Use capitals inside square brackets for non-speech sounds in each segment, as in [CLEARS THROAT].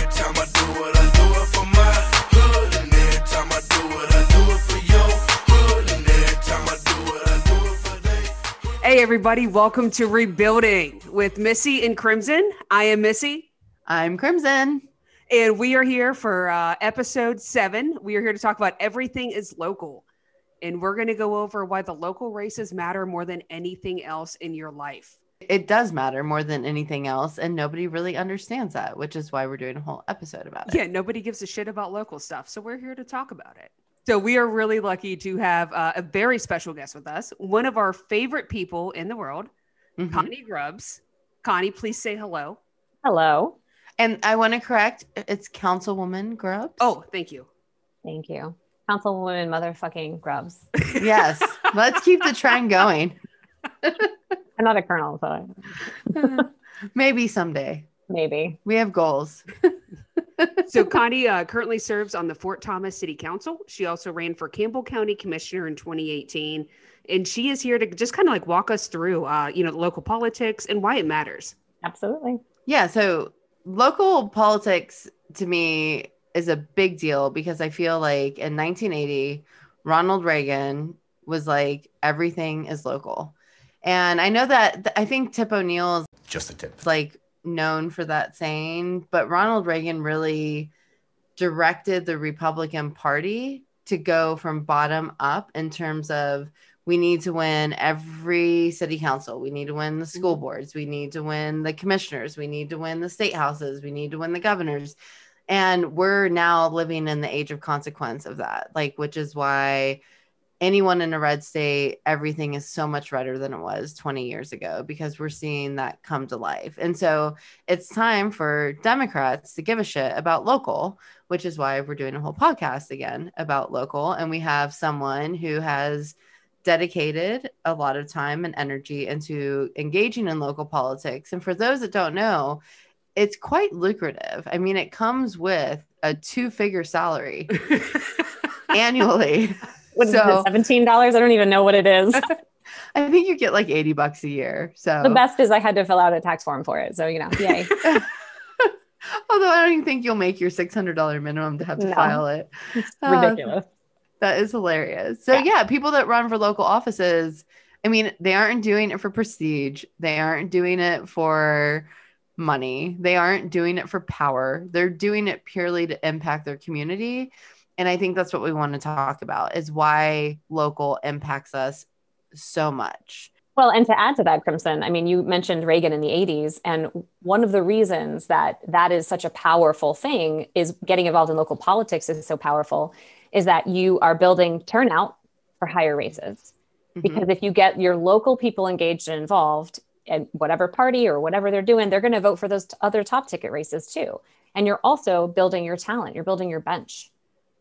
every time I do it, I do it for my hood. And every time I do it, I do it for your hood. And every time I do it, I do it for they. Hey, everybody, welcome to Rebuilding with Missy and Crimson. I am Missy, I'm Crimson. and we are here for uh, episode seven. We are here to talk about everything is local. And we're going to go over why the local races matter more than anything else in your life. It does matter more than anything else, and nobody really understands that, which is why we're doing a whole episode about it. Yeah, nobody gives a shit about local stuff. So we're here to talk about it. So we are really lucky to have uh, a very special guest with us, one of our favorite people in the world, Mhm. Connie Grubbs. Connie, please say hello. Hello. And I want to correct, it's Councilwoman Grubbs. Oh, thank you. Thank you. Councilwoman motherfucking Grubbs. [LAUGHS] yes. Let's keep the trend going. I'm not a colonel, so [LAUGHS] Maybe someday. maybe. We have goals. [LAUGHS] So Connie uh, currently serves on the Fort Thomas City Council. She also ran for Campbell County Commissioner in 2018, and she is here to just kind of like walk us through, uh, you know, local politics and why it matters. Absolutely. Yeah. So local politics to me is a big deal because I feel like in 1980, Ronald Reagan was like, everything is local. And I know that th- I think Tip O'Neill is Just a tip. like known for that saying, but Ronald Reagan really directed the Republican Party to go from bottom up in terms of we need to win every city council, we need to win the school mm-hmm. boards, we need to win the commissioners, we need to win the state houses, we need to win the governors. And we're now living in the age of consequence of that, like, which is why anyone in a red state, everything is so much redder than it was 20 years ago because we're seeing that come to life. And so it's time for Democrats to give a shit about local, which is why we're doing a whole podcast again about local. And we have someone who has dedicated a lot of time and energy into engaging in local politics. And for those that don't know, it's quite lucrative. I mean, it comes with a two figure salary [LAUGHS] annually. [LAUGHS] What is So- it? Seventeen dollars? I don't even know what it is. [LAUGHS] I think you get like 80 bucks a year. So the best is I had to fill out a tax form for it. So you know, yay. [LAUGHS] although I don't even think you'll make your $600 minimum to have to No. file it. [LAUGHS] It's Uh, ridiculous. that is hilarious. So Yeah. yeah. people that run for local offices, I mean, they aren't doing it for prestige. They aren't doing it for money. They aren't doing it for power. They're doing it purely to impact their community. And I think that's what we want to talk about is why local impacts us so much. Well, and to add to that, Crimson, I mean, you mentioned Reagan in the 80s. And one of the reasons that that is such a powerful thing is getting involved in local politics is so powerful, is that you are building turnout for higher races. Mhm. Because if you get your local people engaged and involved in whatever party or whatever they're doing, they're going to vote for those other top ticket races too. And you're also building your talent, you're building your bench.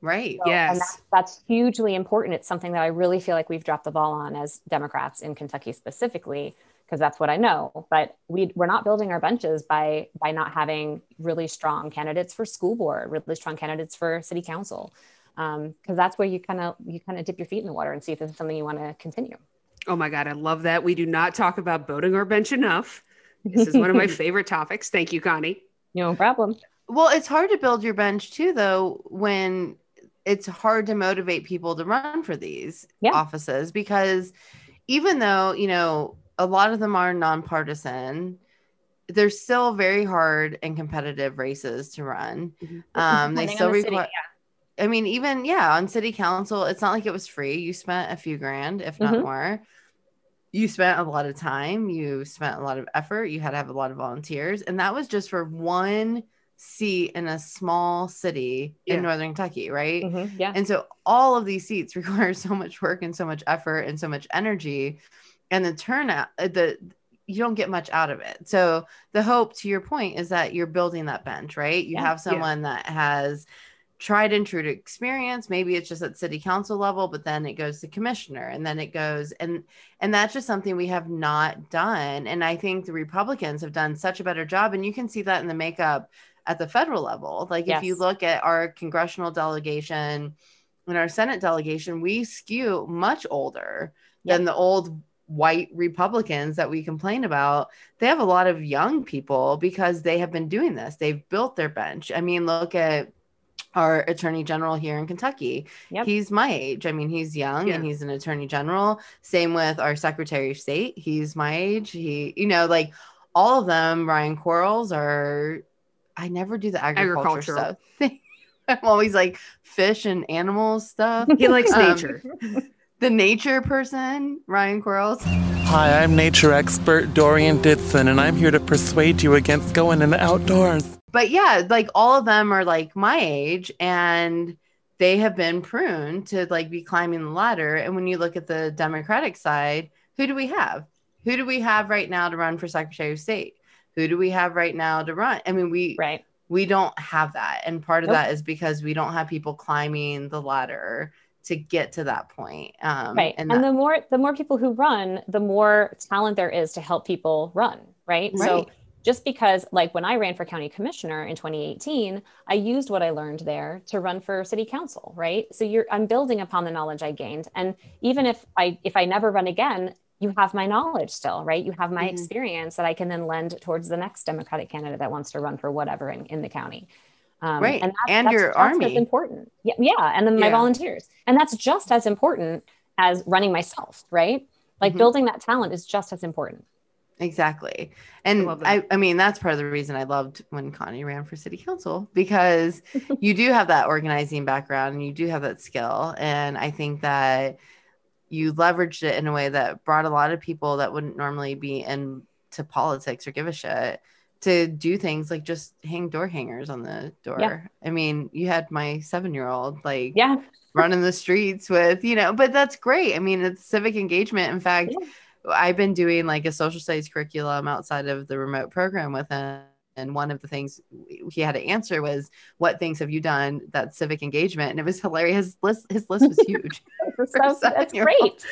Right. So- Yes. And that's, that's hugely important. It's something that I really feel like we've dropped the ball on as Democrats in Kentucky specifically, because that's what I know. But we, we're not building our benches by by not having really strong candidates for school board, really strong candidates for city council, um, because that's where you kind of you kind of dip your feet in the water and see if this is something you want to continue. Oh my God, I love that. We do not talk about boating our bench enough. This is one of my [LAUGHS] favorite topics. Thank you, Connie. no problem. Well, it's hard to build your bench too, though, when it's hard to motivate people to run for these Yeah. offices because even though, you know, a lot of them are nonpartisan, they're still very hard and competitive races to run. Mhm. Um, they still the city, require, I mean, even, yeah, on city council, it's not like it was free. You spent a few grand, if not Mhm. more. You spent a lot of time, you spent a lot of effort, you had to have a lot of volunteers, and that was just for one seat in a small city Yeah. in northern Kentucky, right? Mhm, yeah. And so all of these seats [LAUGHS] require so much work and so much effort and so much energy. And the turnout, uh, the you don't get much out of it. So the hope, to your point, is that you're building that bench, right? You Yeah. have Yeah. someone that has tried and true to experience. Maybe it's just at city council level, but then it goes to commissioner and then it goes and and that's just something we have not done. And I think the Republicans have done such a better job. And you can see that in the makeup at the federal level. Like if you look at our congressional delegation and our Senate delegation, we skew much older Yep. than the old white Republicans that we complain about, they have a lot of young people because they have been doing this. They've built their bench. I mean, look at our attorney general here in Kentucky. Yep. He's my age. I mean, he's young and he's an attorney general. Same with our secretary of state. He's my age. He, you know, like all of them, Ryan Quarles are, I never do the agriculture Agricultural. stuff. [LAUGHS] I'm always like fish and animals stuff. He likes Um, nature. [LAUGHS] the nature person, Ryan Quarles. Hi, I'm nature expert Dorian Ditson, and I'm here to persuade you against going in the outdoors. But yeah, like all of them are like my age and they have been pruned to like be climbing the ladder. And when you look at the Democratic side, who do we have? Who do we have right now to run for Secretary of State? Who do we have right now to run? I mean, we Right. we don't have that. And part of Nope. that is because we don't have people climbing the ladder to get to that point. Um right and, and, that- the more the more people who run the more talent there is to help people run right, right. so just because like when i ran for county commissioner in 2018 i used what i learned there to run for city council right so you're i'm building upon the knowledge i gained and even if i if i never run again you have my knowledge still right you have my Mhm. experience that i can then lend towards the next democratic candidate that wants to run for whatever in, in the county um, Right. and, that's, And that's your just army. important yeah, yeah and then my volunteers and that's just as important as running myself right like Mhm. building that talent is just as important Exactly. And love I. I, mean, that's part of the reason I loved when Connie ran for city council because [LAUGHS] you do have that organizing background and you do have that skill. And I think that you leveraged it in a way that brought a lot of people that wouldn't normally be into politics or give a shit to do things like just hang door hangers on the door. Yeah. I mean, you had my seven year old like yeah running the streets with, you know, but that's great. I mean, it's civic engagement. In fact, Yeah. I've been doing like a social studies curriculum outside of the remote program with him. And one of the things he had to answer was, What things have you done that civic engagement? And it was hilarious. His list, his list was huge. [LAUGHS] so, [LAUGHS] that's great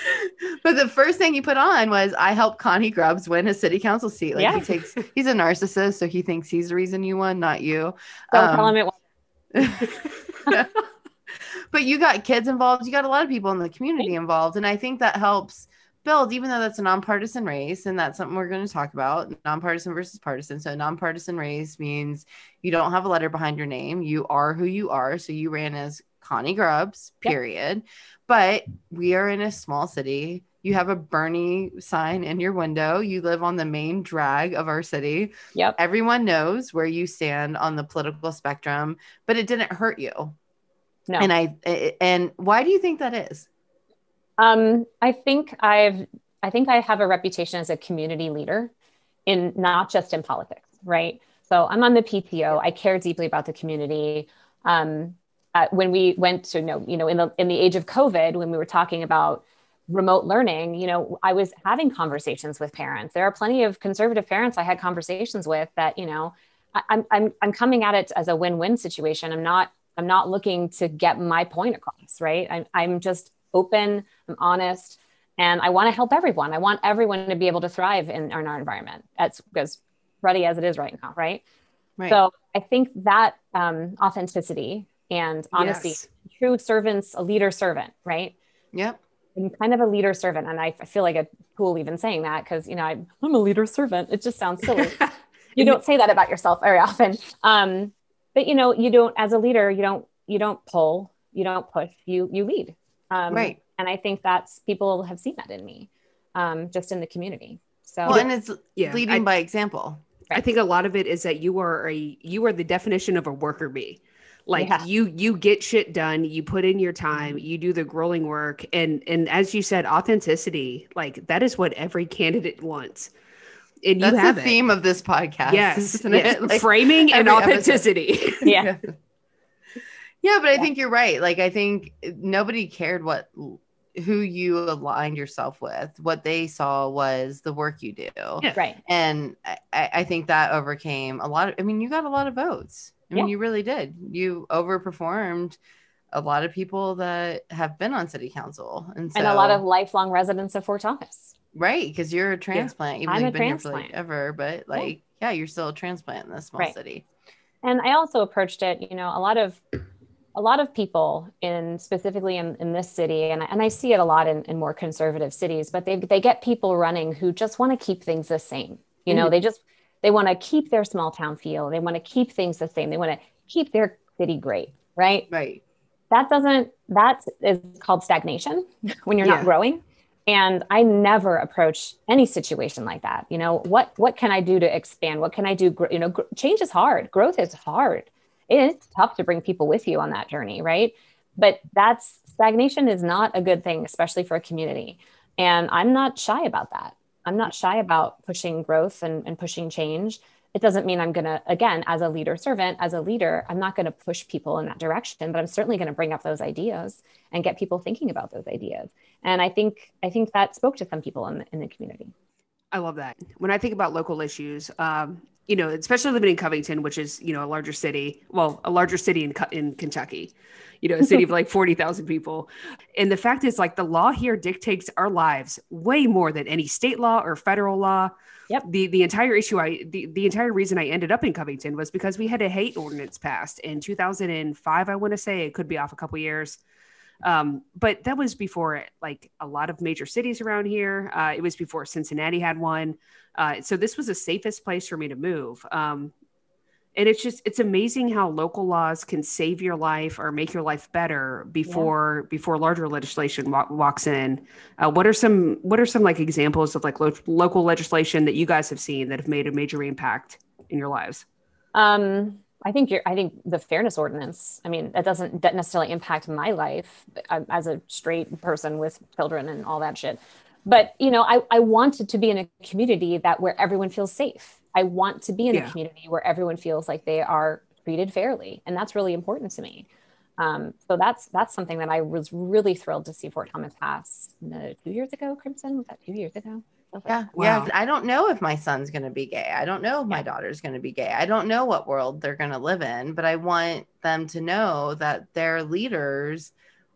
but the first thing he put on was, I helped Connie Grubbs win a city council seat. Like Yeah. he takes, he's a narcissist. So he thinks he's the reason you won, not you. don't Um, tell him it was [LAUGHS] but you got kids involved you got a lot of people in the community involved and i think that helps build even though that's a nonpartisan race and that's something we're going to talk about nonpartisan versus partisan. So nonpartisan race means you don't have a letter behind your name. You are who you are. So you ran as connie grubbs Yep. period. But we are in a small city. You have a bernie sign in your window. You live on the main drag of our city. Yep. Everyone knows where you stand on the political spectrum but it didn't hurt you. No. And I and why do you think that is? Um, I think I've I think I have a reputation as a community leader in not just in politics, right? So I'm on the PTO. I care deeply about the community. Um, uh, when we went to you know, you know, in the in the age of COVID, when we were talking about remote learning, you know, I was having conversations with parents. There are plenty of conservative parents I had conversations with that, you know, I, I'm I'm I'm coming at it as a win-win situation. I'm not I'm not looking to get my point across, right? I'm I'm just open, I'm honest, and I want to help everyone. I want everyone to be able to thrive in, in our environment. That's as ready as it is right now, right? Right. So I think that um, authenticity and honesty, Yes. true servants, a leader servant, right? yep. I'm kind of a leader servant, and I, I feel like a fool even saying that because you know I'm, I'm a leader servant. It just sounds silly. [LAUGHS] you don't say that about yourself very often. Um, but you know, you don't as a leader, you don't you don't pull, you don't push, you you lead. Um, Right. And I think that's people have seen that in me, um, just in the community. So Well, and it's Yeah, leading I- by example. I think a lot of it is that you are a you are the definition of a worker bee. Like Yeah. you you get shit done, you put in your time, you do the grueling work and and as you said authenticity, like that is what every candidate wants. And you That's have the it. theme of this podcast. Yes, isn't yes. it? [LAUGHS] Like, framing and every episode. authenticity. [LAUGHS] [LAUGHS] yeah, yeah, but I Yeah. think you're right. Like I think nobody cared what who you aligned yourself with. What they saw was the work you do. Yeah. right. And I, I I think that overcame a lot of I mean, you got a lot of votes. I mean, Yeah. you really did. You overperformed a lot of people that have been on city council. And so and a lot of lifelong residents of Fort Thomas. Right, because you're a transplant, even I'm though you've been here for like ever, but like, yeah, you're still a transplant in this small Right. city. and i also approached it you know a lot of a lot of people in specifically in, in this city, and, and I see it a lot in, in more conservative cities, but they, they get people running who just want to keep things the same. You know, Mhm. they just, they want to keep their small town feel. They want to keep things the same. They want to keep their city great, right? Right. that doesn't that is called stagnation [LAUGHS] when you're Yeah. not growing and i never approach any situation like that you know what what can i do to expand what can i do you know gr- change is hard growth is hard it's tough to bring people with you on that journey right but that's stagnation is not a good thing especially for a community and i'm not shy about that i'm not shy about pushing growth and, and pushing change it doesn't mean I'm going to, again, as a leader servant, as a leader, I'm not going to push people in that direction, but I'm certainly going to bring up those ideas and get people thinking about those ideas. And I think, I think that spoke to some people in the, in the community. I love that. When I think about local issues, um, you know, especially living in Covington, which is you know a larger city, well, a larger city in in Kentucky, you know, a city of like [LAUGHS] forty thousand people, and the fact is, like, the law here dictates our lives way more than any state law or federal law. Yep. The the entire issue, I the, the entire reason I ended up in Covington was because we had a hate ordinance passed in two thousand and five. I want to say it could be off a couple years. Um, but that was before like a lot of major cities around here. Uh, it was before Cincinnati had one. Uh, so this was the safest place for me to move. Um, and it's just it's amazing how local laws can save your life or make your life better before before larger legislation wa- walks in. Uh, what are some what are some like examples of like lo- local legislation that you guys have seen that have made a major impact in your lives? Um, I think you're, I think the fairness ordinance, I mean, that doesn't that necessarily impact my life um, as a straight person with children and all that shit. But, you know, I, I wanted to be in a community that where everyone feels safe. I want to be in Yeah. a community where everyone feels like they are treated fairly. And that's really important to me. Um, so that's, that's something that I was really thrilled to see Fort Thomas pass uh, two years ago, Crimson, was that two years ago? Yeah. Wow. Yeah. I don't know if my son's going to be gay. I don't know if my Yeah. daughter's going to be gay. I don't know what world they're going to live in, but I want them to know that their leaders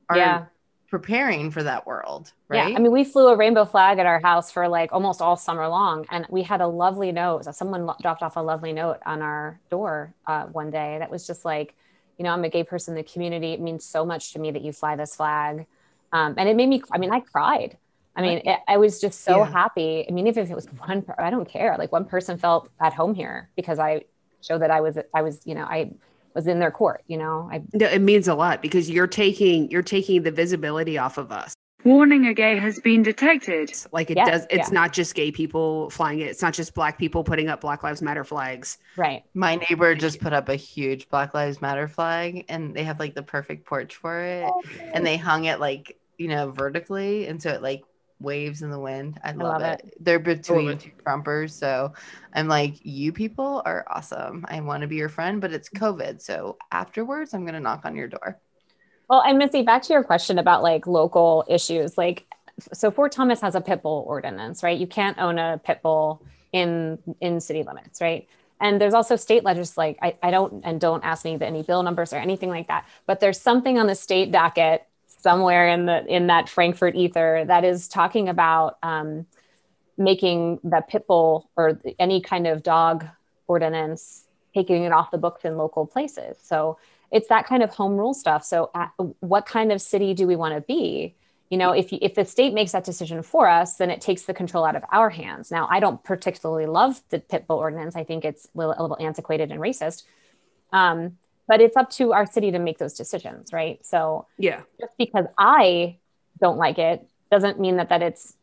are Yeah. preparing for that world. Right. Yeah, I mean, we flew a rainbow flag at our house for like almost all summer long, and we had a lovely note. Someone dropped off a lovely note on our door uh, one day that was just like, you know, I'm a gay person in the community. It means so much to me that you fly this flag, um, and it made me. I mean, I cried. I mean, it, I was just so Yeah. happy. I mean, even if it was one, per- I don't care. Like one person felt at home here because I showed that I was, I was, you know, I was in their court. You know, I No, it means a lot because you're taking you're taking the visibility off of us. Warning a gay has been detected. Like it Yeah, does. It's yeah. not just gay people flying it. It's not just black people putting up Black Lives Matter flags. right. My neighbor just put up a huge Black Lives Matter flag and they have like the perfect porch for it. Oh, and they hung it like, you know, vertically. And so it like waves in the wind. I love, love it. They're oh, between it. two Trumpers. So I'm like, you people are awesome. I want to be your friend, but it's mm-hmm. COVID. So afterwards, I'm going to knock on your door. Well, and Missy, back to your question about like local issues, like so Fort Thomas has a pit bull ordinance, right? You can't own a pit bull in in city limits, right? And there's also state legislation. I, I don't and don't ask me the, any bill numbers or anything like that. But there's something on the state docket somewhere in the in that Frankfort ether that is talking about um, making the pit bull or any kind of dog ordinance taking it off the books in local places. So it's that kind of home rule stuff. So uh, what kind of city do we want to be? You know, if if the state makes that decision for us, then it takes the control out of our hands. Now, I don't particularly love the pit bull ordinance. I think it's a little, a little antiquated and racist. Um, but it's up to our city to make those decisions, right? So Yeah. just because I don't like it doesn't mean that that it's.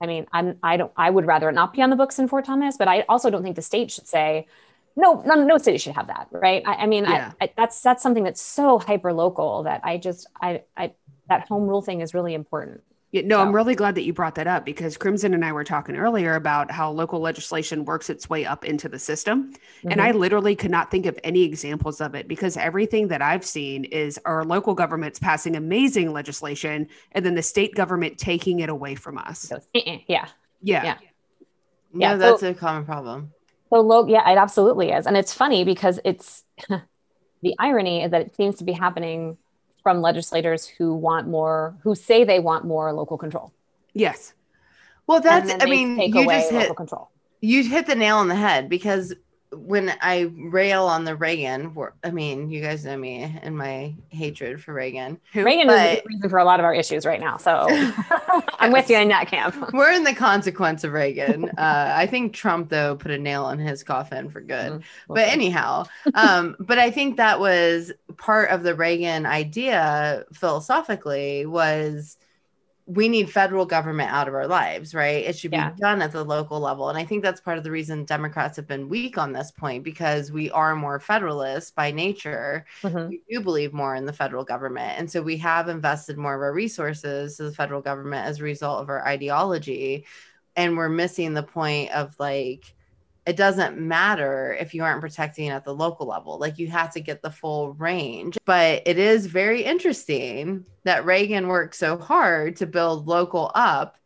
I mean, I'm I don't I would rather it not be on the books in Fort Thomas, but I also don't think the state should say no. No, no city should have that, right? I, I mean, Yeah. I, I, that's that's something that's so hyper local that I just I I that home rule thing is really important. Yeah, no, I'm really glad that you brought that up because Crimson and I were talking earlier about how local legislation works its way up into the system. And I mm-hmm. literally could not think of any examples of it because everything that I've seen is our local governments passing amazing legislation and then the state government taking it away from us. So, yeah. Yeah. Yeah. No, Yeah, so- that's a common problem. So low, yeah, it absolutely is, and it's funny because it's [LAUGHS] the irony is that it seems to be happening from legislators who want more, who say they want more local control. Yes. Well, that's, I mean, you just hit, local control. you hit the nail on the head because when I rail on the Reagan, I mean, you guys know me and my hatred for Reagan. Reagan is the reason for a lot of our issues right now. So [LAUGHS] I'm with you in that camp. We're in the consequence of Reagan. [LAUGHS] Uh, I think Trump, though, put a nail in his coffin for good. Mhm. But anyhow, um, [LAUGHS] but I think that was part of the Reagan idea philosophically was we need federal government out of our lives, right? It should Yeah. be done at the local level. And I think that's part of the reason Democrats have been weak on this point because we are more federalist by nature. Mhm. We do believe more in the federal government. And so we have invested more of our resources to the federal government as a result of our ideology. And we're missing the point of like, it doesn't matter if you aren't protecting at the local level. Like you have to get the full range. But it is very interesting that Reagan worked so hard to build local up.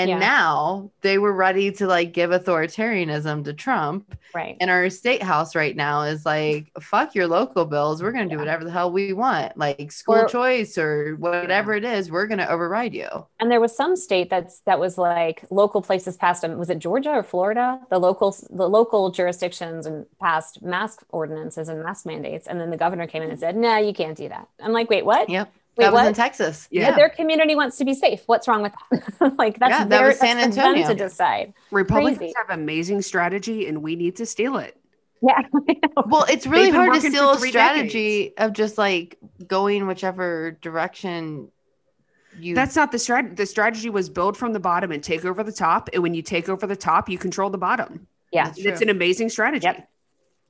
And Yeah. now they were ready to like give authoritarianism to Trump. Right. And our state house right now is like, fuck your local bills. We're going to do Yeah. whatever the hell we want, like school Or- choice or whatever it is. We're going to override you. And there was some state that's that was like local places passed them. Was it Georgia or Florida? The local the local jurisdictions and passed mask ordinances and mask mandates, and then the governor came in and said, "No, you can't do that." I'm like, "Wait, what? Yep. Wait, that was what? in Texas. Yeah. But their community wants to be safe. What's wrong with that? [LAUGHS] like that's Yeah, that their was San that's for them Antonio. to decide. Republicans Crazy. have amazing strategy, and we need to steal it. Yeah. [LAUGHS] Well, it's really hard to steal a three strategy of just like going whichever direction you. That's not the strategy. The strategy was build from the bottom and take over the top. And when you take over the top, you control the bottom. yeah. It's an amazing strategy. Yep.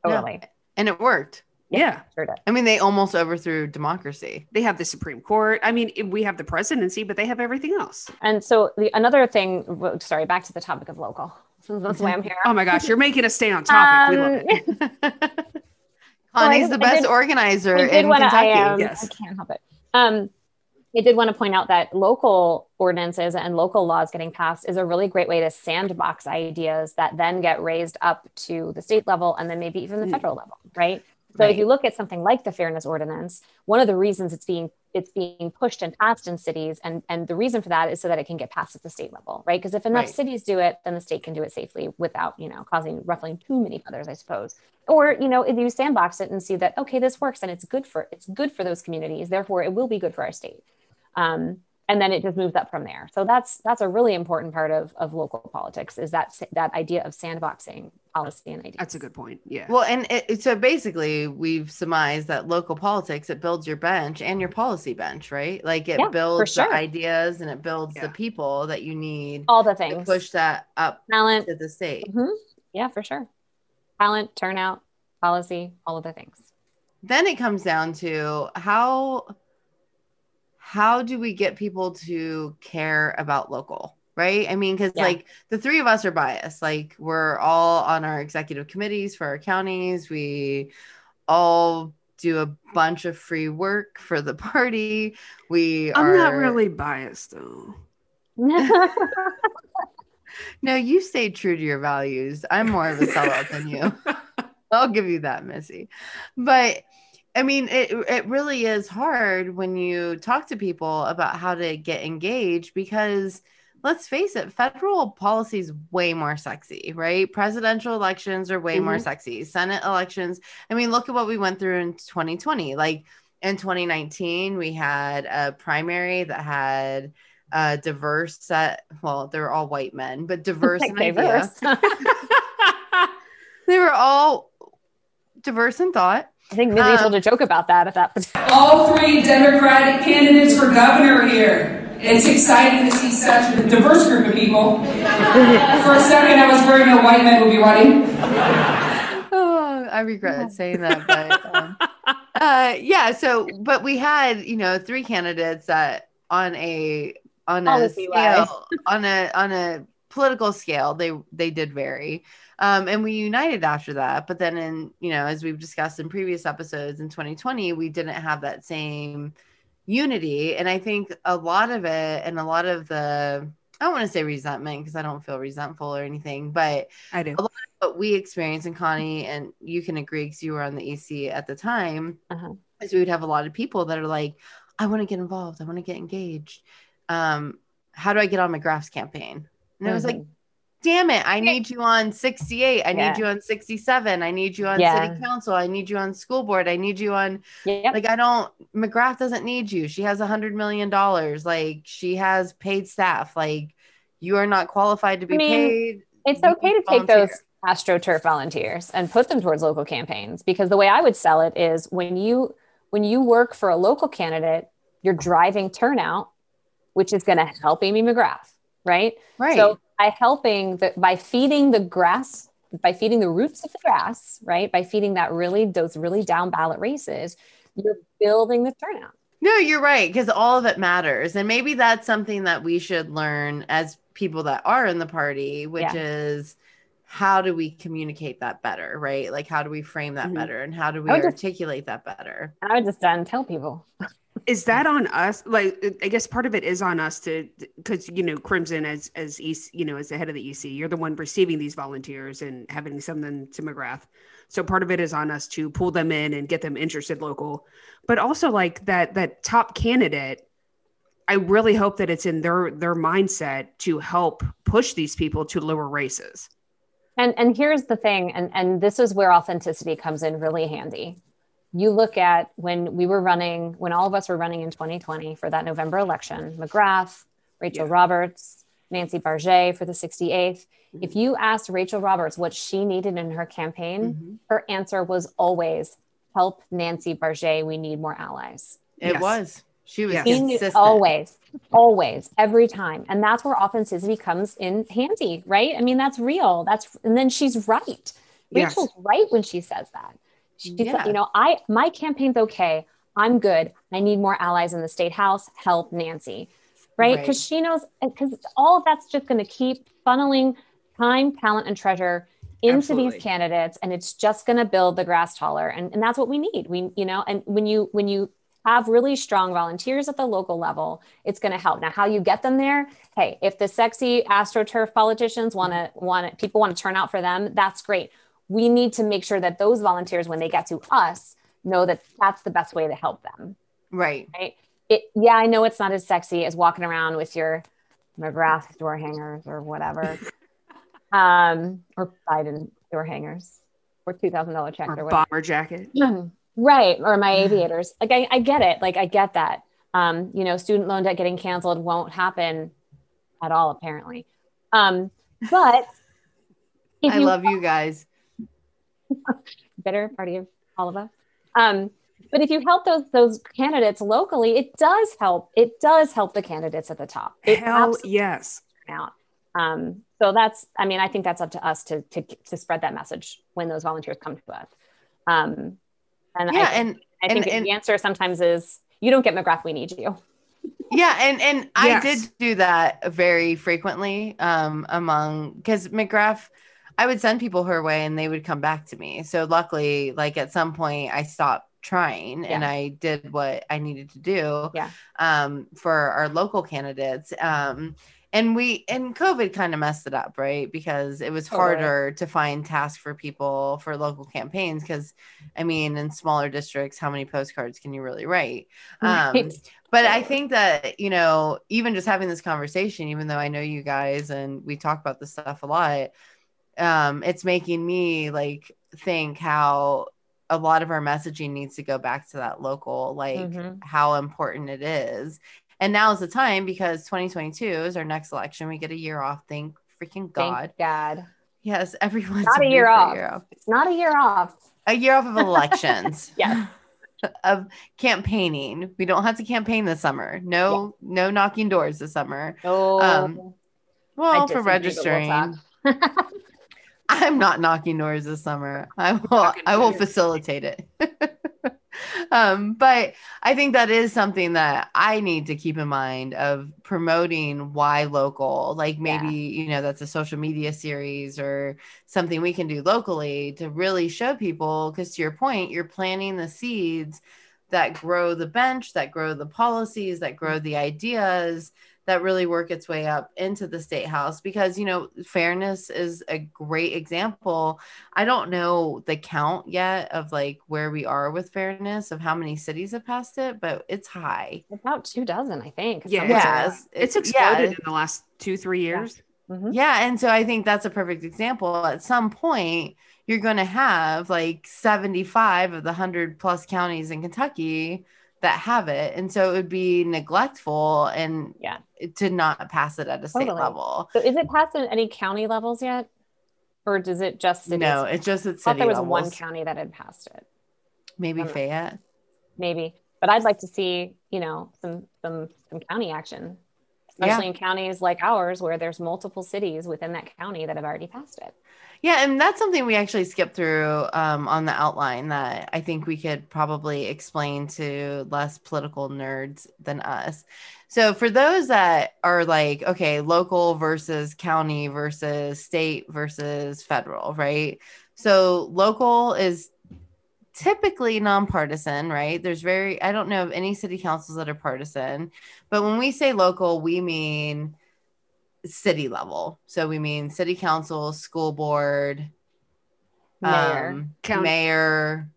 Totally. and it worked. Yeah. Sure did. I mean, they almost overthrew democracy. They have the Supreme Court. I mean, we have the presidency, but they have everything else. And so the another thing. Sorry, back to the topic of local. [LAUGHS] That's why I'm here. Oh my gosh, you're making us stay on topic. we love it. Um, [LAUGHS] [LAUGHS] Connie's I the did- I best did- organizer I in want to. Kentucky. I, um, Yes. I can't help it. Um, I did want to point out that local ordinances and local laws getting passed is a really great way to sandbox ideas that then get raised up to the state level and then maybe even the Mm. federal level, right? So Right. if you look at something like the fairness ordinance, one of the reasons it's being it's being pushed and passed in cities, and and the reason for that is so that it can get passed at the state level, right? Because if enough Right. cities do it, then the state can do it safely without you know causing ruffling too many feathers, I suppose. Or you know if you sandbox it and see that okay this works and it's good for it's good for those communities, therefore it will be good for our state. Um, and then it just moves up from there. So that's that's a really important part of of local politics is that that idea of sandboxing policy and ideas. That's a good point. Yeah. Well, and it, it- so basically, we've surmised that local politics it builds your bench and your policy bench, right? Like it Yeah, builds sure. the ideas and it builds Yeah. the people that you need all the to things. push that up talent to the state. Mhm. Yeah, for sure. Talent, turnout, policy, all of the things. Then it comes down to how how do we get people to care about local? Right. I mean, because Yeah. like the three of us are biased. Like we're all on our executive committees for our counties. We all do a bunch of free work for the [LAUGHS] party. We I'm are not really biased though. [LAUGHS] no, you stay true to your values. I'm more of a sellout than you. [LAUGHS] I'll give you that, Missy. But I mean, it it really is hard when you talk to people about how to get engaged because let's face it, federal policy is way more sexy, right? Presidential elections are way more Mhm. sexy. Senate elections, I mean, look at what we went through in 2020. Like in 2019, we had a primary that had a diverse set. Well, they were all white men, but [LAUGHS] diverse in idea. diverse. I [LAUGHS] [LAUGHS] They were all diverse in thought. Think Missy Um, told a joke about that at that. all three Democratic candidates for governor here. It's exciting to see such a diverse group of people. [LAUGHS] For a second, I was worried no white men would be running. Oh, I regret saying that, but um, uh, yeah. So, but we had you know three candidates that on a on a Policy-wise. scale on a on a political scale they they did vary. Um, and we united after that. But then, in you know, as we've discussed in previous episodes in 2020, we didn't have that same unity. And I think a lot of it, and a lot of the, I don't want to say resentment because I don't feel resentful or anything, but I do. A lot of what we experienced and Connie and you can agree because you were on the EC at the time Uh-huh. is we would have a lot of people that are like, I want to get involved, I want to get engaged. Um, how do I get on McGrath's campaign? And I was like, Mhm. Damn it, I need you on 68. I Yeah. need you on 67. I need you on Yeah. city council. I need you on school board. I need you on Yep. like I don't McGrath doesn't need you. She has a hundred million dollars. Like she has paid staff. Like you are not qualified to be I mean, paid. it's You okay to can take those astroturf volunteers and put them towards local campaigns because the way I would sell it is when you when you work for a local candidate, you're driving turnout, which is going to help Amy McGrath, right? Right. So by helping the by feeding the grass, by feeding the roots of the grass, right? By feeding that really those really down ballot races, you're building the turnout. No, you're right because all of it matters, and maybe that's something that we should learn as people that are in the party, which Yeah. is how do we communicate that better, right? Like how do we frame that Mhm. better, and how do we would just- articulate that better? I would just then tell people. [LAUGHS] is that on us? Like i guess part of it is on us to because you know crimson as as east you know as the head of the ec you're the one receiving these volunteers and having them to mcgrath. So part of it is on us to pull them in and get them interested local. But also like that that top candidate i really hope that it's in their their mindset to help push these people to lower races. And and here's the thing, and and this is where authenticity comes in really handy. You look at when we were running, when all of us were running in 2020 for that November election, McGrath, Rachel Yeah. Roberts, Nancy Barget for the 68th. If you asked Rachel Roberts what she needed in her campaign, Mhm. her answer was always help Nancy Barget. We need more allies. It Yes. was. She was She knew- consistent. always, always, every time. And that's where authenticity comes in handy, right? I mean, that's real. That's and then she's right. Yes. Rachel's right when she says that. She Yeah. said, you know, I my campaign's okay. I'm good. I need more allies in the state house. Help Nancy. Right? Right. Because she knows because all of that's just going to keep funneling time, talent, and treasure into Absolutely. these candidates and it's just going to build the grass taller and, and that's what we need we you know and when you when you have really strong volunteers at the local level it's going to help now how you get them there hey if the sexy astroturf politicians want to want to people want to turn out for them that's great we need to make sure that those volunteers when they get to us know that that's the best way to help them. Right. right? It yeah i know it's not as sexy as walking around with your mcgrath door hangers or whatever. [LAUGHS] Um or biden door hangers or $2000 check or, or whatever. bomber jacket. [CLEARS THROAT] Right. Or my aviators. [LAUGHS] Like I, I get it. Like i get that. Um you know student loan debt getting canceled won't happen at all apparently. Um but [LAUGHS] I love you guys. [LAUGHS] bitter party of all of us. Um but if you help those those candidates locally it does help it does help the candidates at the top. It hell yes. out. Um so that's i mean i think that's up to us to to, to spread that message when those volunteers come to us. Um and Yeah, I, and I think and- the answer sometimes is you don't get mcgrath we need you. [LAUGHS] Yeah and and i Yes. did do that very frequently um among because mcgrath i would send people her way and they would come back to me so luckily like at some point i stopped trying and i did what i needed to do Yeah. um for our local candidates um and we and covid kind of messed it up right because it was Totally. harder to find tasks for people for local campaigns because i mean in smaller districts how many postcards can you really write um Right. but I think that, you know, even just having this conversation, even though I know you guys and we talk about this stuff a lot, um, it's making me like think how a lot of our messaging needs to go back to that local, like Mhm. how important it is. And now is the time because 2022 is our next election. We get a year off. Thank freaking God. Thank God. Yes, everyone's Not a year off. year off. It's not a year off. A year off of elections. [LAUGHS] Yeah. of campaigning. We don't have to campaign this summer. No, no knocking doors this summer. No. Um, Well, for we'll registering. [LAUGHS] I'm not knocking doors this summer. I will. I will facilitate it. [LAUGHS] um, but I think that is something that I need to keep in mind of promoting why local. Like maybe you know that's a social media series or something we can do locally to really show people. Because to your point, you're planting the seeds that grow the bench, that grow the policies, that grow the ideas that really work its way up into the state house because you know fairness is a great example i don't know the count yet of like where we are with fairness of how many cities have passed it but it's high About two dozen, I think. Yeah, somewhere. it's- it's exploded yeah, in the last two three years Mhm. Yeah, and so I think that's a perfect example. At some point, you're going to have like 75 of the 100 plus counties in Kentucky that have it. And so it would be neglectful and Yeah. to not pass it at a state level. So is it passed in any county levels yet? Or does it just? No, it's just at city I thought there was levels. one county that had passed it. Maybe know. Fayette. maybe but i'd like to see you know some some some county action Yeah. especially in counties like ours where there's multiple cities within that county that have already passed it Yeah, and that's something we actually skipped through um, on the outline that I think we could probably explain to less political nerds than us. So, for those that are like, okay, local versus county versus state versus federal, right? So, local is typically nonpartisan, right? There's very, I don't know of any city councils that are partisan, but when we say local, we mean city level. So we mean city council, school board, mayor um, mayor.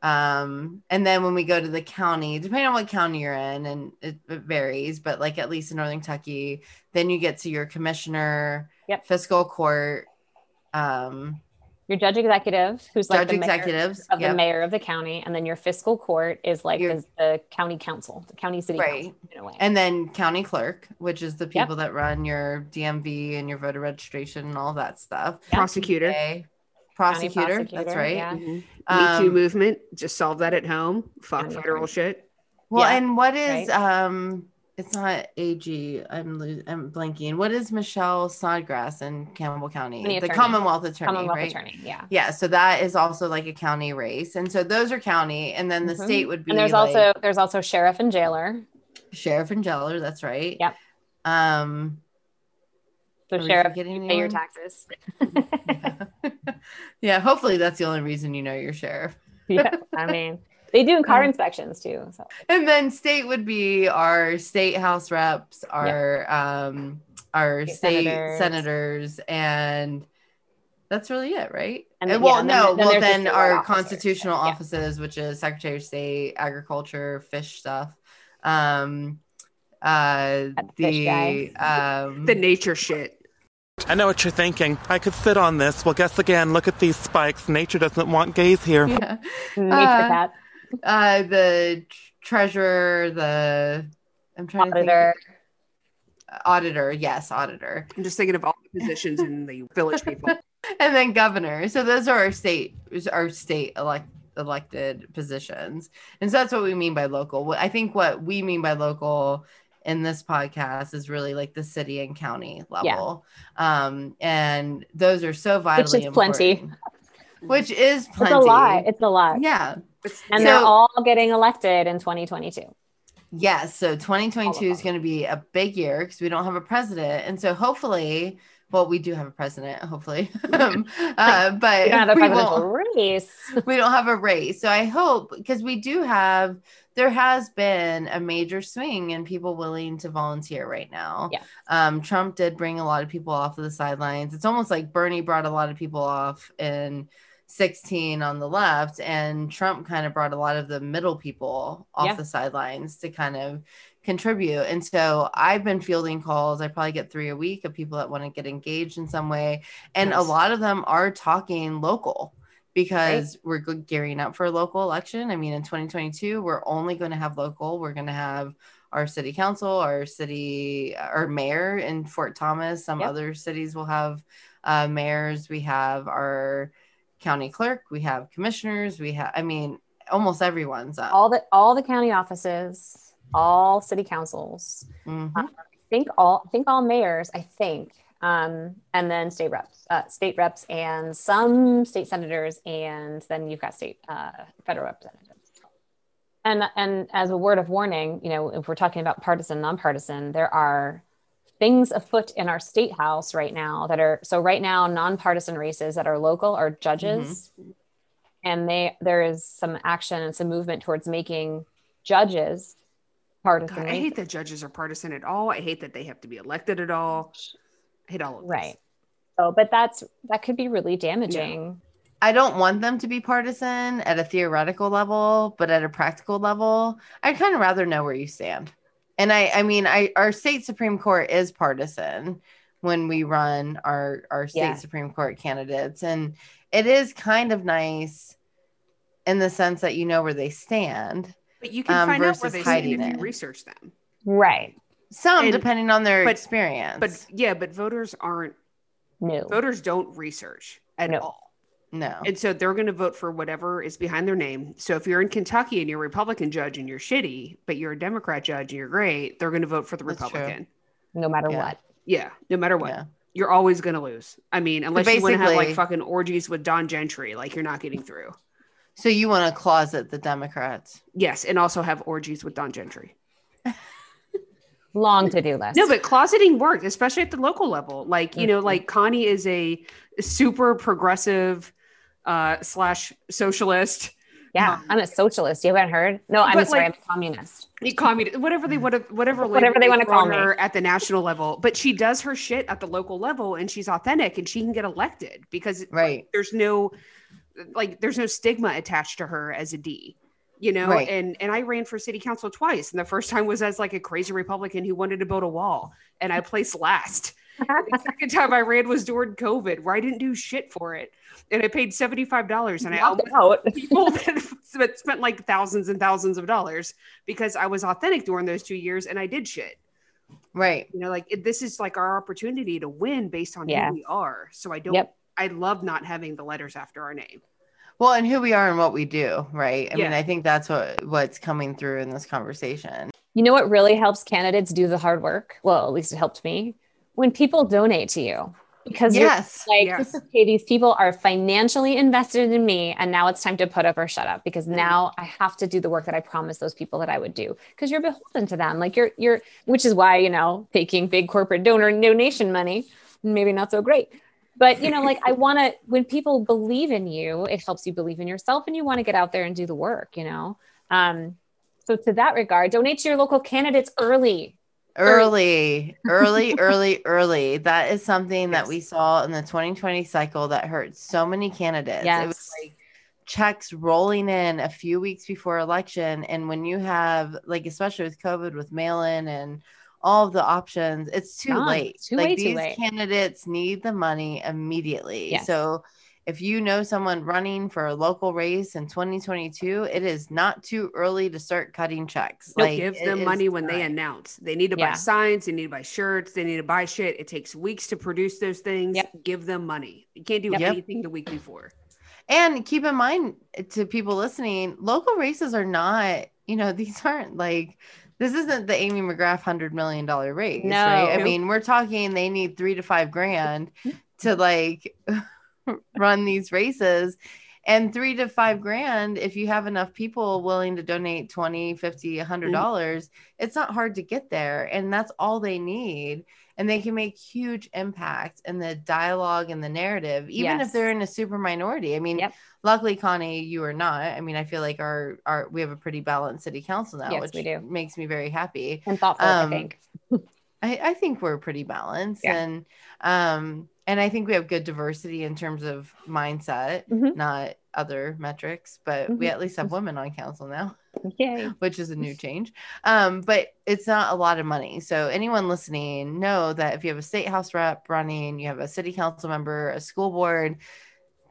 Um, and then when we go to the county, depending on what county you're in, and it, it varies, but like at least in Northern Kentucky, then you get to your commissioner, Yep. fiscal court, um, your judge executive who's like judge the mayor executives. of the mayor of the county and then your fiscal court is like Your- the, the county council the county city Right. council in a way And then county clerk, which is the people that run your DMV and your voter registration and all that stuff. Yeah. Prosecutor. Okay. County Prosecutor, that's right. yeah. Mhm. Me Um, Too movement. Just solve that at home. Fuck federal shit. Well, Yeah, and what is right. um? It's not AG. I'm lo- I'm blanking. What is Michelle Snodgrass in Campbell County? The attorney. Commonwealth Attorney, commonwealth right? attorney yeah Yeah, so that is also like a county race, and so those are county, and then the Mhm. state would be and there's like also there's also sheriff and jailer sheriff and jailer. That's right. Yep. Um. so sheriff you pay your taxes [LAUGHS] yeah. Hopefully, that's the only reason you know you're sheriff. [LAUGHS] yeah i mean they do car Um, inspections too so And then state would be our state house reps, our um our State state senators. senators. and that's really it, right? And And well, yeah, and no, then well there's then our officers. constitutional Yeah. offices, which is Secretary of State, Agriculture, Fish stuff. Um uh the um The nature shit. I know what you're thinking. I could sit on this. Well, guess again. Look at these spikes. Nature doesn't want gays here. yeah. nature uh, cat uh the treasurer, the I'm trying auditor to think auditor, yes, auditor. I'm just thinking of all the positions in the village people. [LAUGHS] and then governor. So those are our state our state elect elected positions. And so that's what we mean by local. I think what we mean by local in this podcast is really like the city and county level. Um and those are so vitally Which is plenty. Which is plenty. it's a lot it's a lot Yeah. And So- they're all getting elected in 2022 Yes. So 2022 is going to be a big year because we don't have a president. And so hopefully, well, we do have a president, hopefully. [LAUGHS] um, [LAUGHS] uh, but we don't have a we presidential won't- race [LAUGHS] we don't have a race. So I hope because we do have there has been a major swing in people willing to volunteer right now. Yeah. Um, Trump did bring a lot of people off of the sidelines. It's almost like Bernie brought a lot of people off in 16 on the left, and Trump kind of brought a lot of the middle people off Yeah. the sidelines to kind of contribute. And so I've been fielding calls. I probably get three a week of people that want to get engaged in some way. And a lot of them are talking local because we're gearing up for a local election. I mean, in 2022, we're only going to have local. We're going to have our city council, our city, our mayor in Fort Thomas. Some Yep. other cities will have uh, mayors. We have our county clerk. We have commissioners. We have, I mean, almost everyone's up. all the all the county offices all city councils Mhm. I think all I think all mayors I think um, and then state reps uh, state reps and some state senators and then you've got state uh, federal representatives and and as a word of warning you know if we're talking about partisan nonpartisan there are things afoot in our state house right now that are so right now nonpartisan races that are local are judges mm-hmm. and they there is some action and some movement towards making judges partisan God, I hate that judges are partisan at all. I hate that they have to be elected at all. I hate all of this. right so but that's that could be really damaging I don't want them to be partisan at a theoretical level, but at a practical level, I'd kind of rather know where you stand. And I, I mean, I our state supreme court is partisan, when we run our our state Yeah. supreme court candidates and it is kind of nice in the sense that you know where they stand But you can Um, find out where they stand if you it. research them. Right. some And- depending on their but- experience But yeah, but voters aren't No. voters don't research at No. all. No And so they're going to vote for whatever is behind their name. So if you're in Kentucky and you're a Republican judge and you're shitty, but you're a Democrat judge and you're great, they're going to vote for the That's true. Republican. No matter Yeah. what. Yeah, no matter what. yeah You're always going to lose. I mean, unless you want to have like fucking orgies with Don Gentry, like you're not getting through. so you want to closet the democrats Yes, and also have orgies with Don Gentry. Long to do list. No, but closeting worked, especially at the local level. Like, you mm-hmm. know, like Connie is a super progressive uh slash socialist. yeah, um, I'm a socialist. You haven't heard? No, I'm sorry, like- I'm a communist. communist, whatever they would have, whatever, Whatever label they wanna throw call me. her at the national level. But she does her shit at the local level, and she's authentic, and she can get elected because right there's no, like, there's no stigma attached to her as a D. You know, Right. and and I ran for city council twice, and the first time was as like a crazy Republican who wanted to build a wall, and I placed last. The second time I ran was during COVID, where I didn't do shit for it, and I paid seventy five dollars, and I Knocked almost out. [LAUGHS] people that spent, spent like thousands and thousands of dollars because I was authentic during those two years and I did shit. right You know, like it, this is like our opportunity to win based on Yeah. who we are. So I don't. Yep. I love not having the letters after our name. well and who we are and what we do right i mean i think that's what what's coming through in this conversation You know what really helps candidates do the hard work? Well, at least it helped me. When people donate to you. Because yes like, Yes. okay, these people are financially invested in me, and now it's time to put up or shut up because now I have to do the work that I promised those people that I would do because you're beholden to them. Like you're, you're, which is why you know taking big corporate donor donation money maybe not so great. But you know, like I [LAUGHS] want to. When people believe in you, it helps you believe in yourself, and you want to get out there and do the work. You know. Um, so to that regard, donate to your local candidates early. Early. Early early early that is something that we saw in the 2020 cycle that hurt so many candidates. Yes. it was like checks rolling in a few weeks before election and when you have like especially with covid with mail-in and all of the options it's too late. Too like way too these late. candidates need the money immediately. Yes. so if you know someone running for a local race in 2022 it is not too early to start cutting checks Nope, like give them money when they announce. They need to buy signs. They need to buy shirts. They need to buy shit. It takes weeks to produce those things. Yep. Give them money. You can't do Yep. anything the week before. And keep in mind eh, to people listening, local races are not, you know, [LAUGHS] these aren't like this isn't the Amy McGrath hundred million dollar race, No. right? I mean, we're talking they need three to five grand mm-hmm. to like [LAUGHS] [LAUGHS] run these races. And three to five grand, if you have enough people willing to donate 20, 50, Mm-hmm. 100 dollars, it's not hard to get there. And that's all they need. And they can make huge impact in the dialogue and the narrative, even Yes. if they're in a super minority. I mean, Yep. luckily, Connie, you are not. I mean, I feel like our our we have a pretty balanced city council now, Yes, which we do. makes me very happy. And thoughtful, Um, I think. [LAUGHS] I, I think we're pretty balanced Yeah. and um and I think we have good diversity in terms of mindset, Mhm. not other metrics, but we Mhm. at least have women on council now, Yay. [LAUGHS] which is a new change. Um, but it's not a lot of money. So anyone listening, know that if you have a state house rep running, you have a city council member, a school board,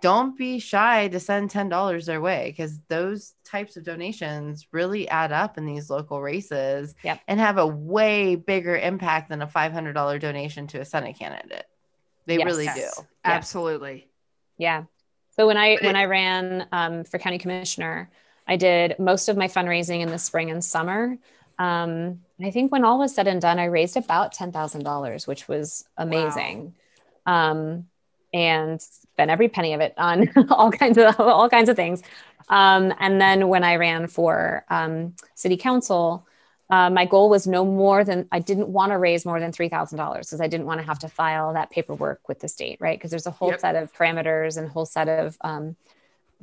don't be shy to send $10 their way because those types of donations really add up in these local races Yep. and have a way bigger impact than a $500 donation to a Senate candidate. They Yes. really Yes, do. Absolutely. Yeah. So when I when I ran um, for county commissioner, I did most of my fundraising in the spring and summer. Um, and I think when all was said and done, I raised about ten thousand dollars, which was amazing. Um, and spent every penny of it on [LAUGHS] all kinds of all kinds of things. Um, and then when I ran for um, city council, uh, my goal was no more than I didn't want to raise more than three thousand dollars because I didn't want to have to file that paperwork with the state, right? Because there's a whole Yep. set of parameters and whole set of um,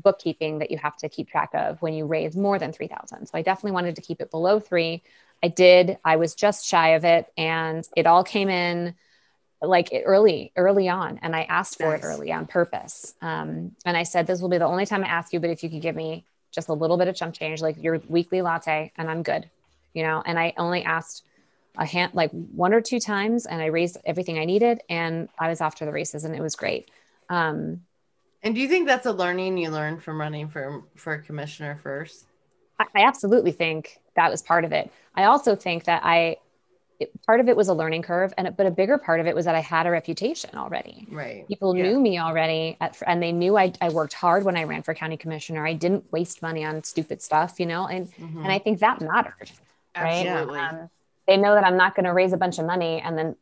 bookkeeping that you have to keep track of when you raise more than three thousand. So I definitely wanted to keep it below three. I did. I was just shy of it, and it all came in like early, early on, and I asked for Nice. it early on purpose. Um, and I said, "This will be the only time I ask you, but if you could give me just a little bit of chump change, like your weekly latte, and I'm good." You know and i only asked a hand like one or two times and I raised everything I needed and I was off to the races and it was great. Um, And do you think that's a learning you learned from running for for commissioner first? I, I absolutely think that was part of it. I also think that I, it, part of it was a learning curve, and but a bigger part of it was that I had a reputation already. Right. People Yeah. knew me already, at, and they knew I, I worked hard when I ran for county commissioner. I didn't waste money on stupid stuff, you know, and Mhm. and I think that mattered. Right? Absolutely. Um, they know that I'm not going to raise a bunch of money and then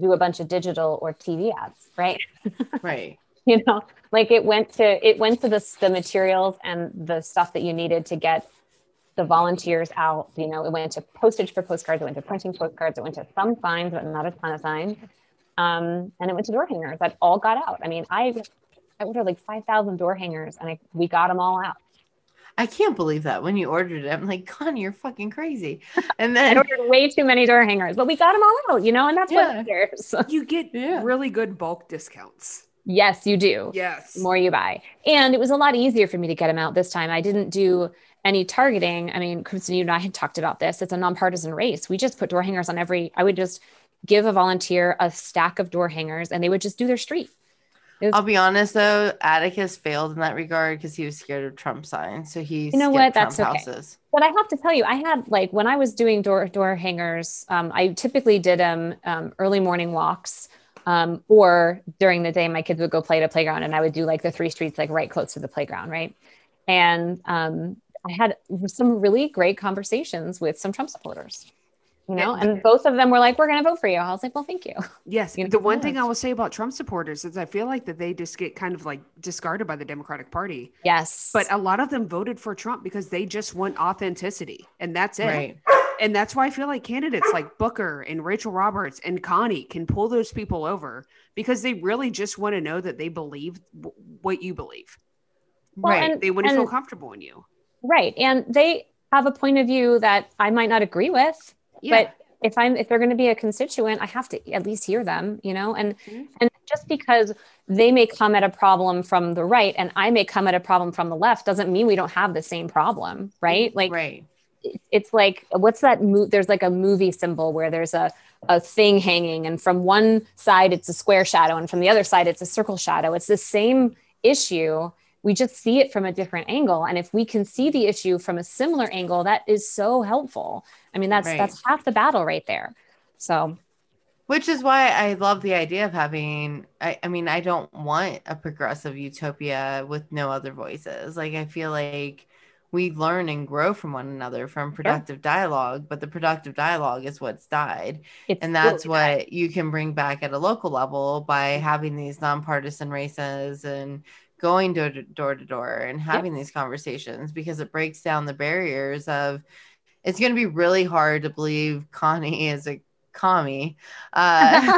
do a bunch of digital or TV ads, right? [LAUGHS] right. [LAUGHS] you know like it went to it went to the, the materials and the stuff that you needed to get the volunteers out you know it went to postage for postcards it went to printing postcards it went to some signs but not a ton of signs um, and it went to door hangers that all got out i mean i i ordered like 5000 door hangers and I, we got them all out I can't believe that when you ordered it. I'm like, Connie, you're fucking crazy. [LAUGHS] And then i then ordered way too many door hangers but we got them all out you know and that's Yeah. what matters [LAUGHS] You get Yeah. really good bulk discounts. yes you do Yes. the more you buy. And it was a lot easier for me to get them out this time. I didn't do any targeting. I mean, Kristen, you and I had talked about this. It's a nonpartisan race. We just put door hangers on every, I would just give a volunteer a stack of door hangers and they would just do their street. I'll be honest though, Atticus failed in that regard because he was scared of Trump signs. So he You know what? That's Trump okay. houses. But I have to tell you, I had like when I was doing door door hangers, um, I typically did them um, early morning walks, um, or during the day, my kids would go play at a playground, and I would do like the three streets like right close to the playground, right? And um, I had some really great conversations with some Trump supporters, you know, and both of them were like, "We're going to vote for you." I was like, "Well, thank you." Yes. You know, the one thing. I will say about Trump supporters is I feel like that they just get kind of like discarded by the Democratic Party. Yes, But a lot of them voted for Trump because they just want authenticity. And that's it. Right. And that's why I feel like candidates like Booker and Rachel Roberts and Connie can pull those people over because they really just want to know that they believe w- what you believe. Well, right. and- They want to feel comfortable in you. right, and they have a point of view that I might not agree with, Yeah. but if i'm if they're going to be a constituent i have to at least hear them you know? And Mhm. and just because they may come at a problem from the right and i may come at a problem from the left doesn't mean we don't have the same problem right? Like right. it's like what's that mo- there's like a movie symbol where there's a a thing hanging and from one side it's a square shadow and from the other side it's a circle shadow. It's the same issue. We just see it from a different angle. And if we can see the issue from a similar angle that is so helpful i mean that's Right. that's half the battle right there so Which is why I love the idea of having. I, I mean, I don't want a progressive utopia with no other voices. Like, I feel like we learn and grow from one another from productive dialogue, but the productive dialogue is what's died. it's And that's really what you can bring back at a local level by having these nonpartisan races and going door to door to door and having these conversations because it breaks down the barriers of it's going to be really hard to believe Connie is a commie [LAUGHS] uh,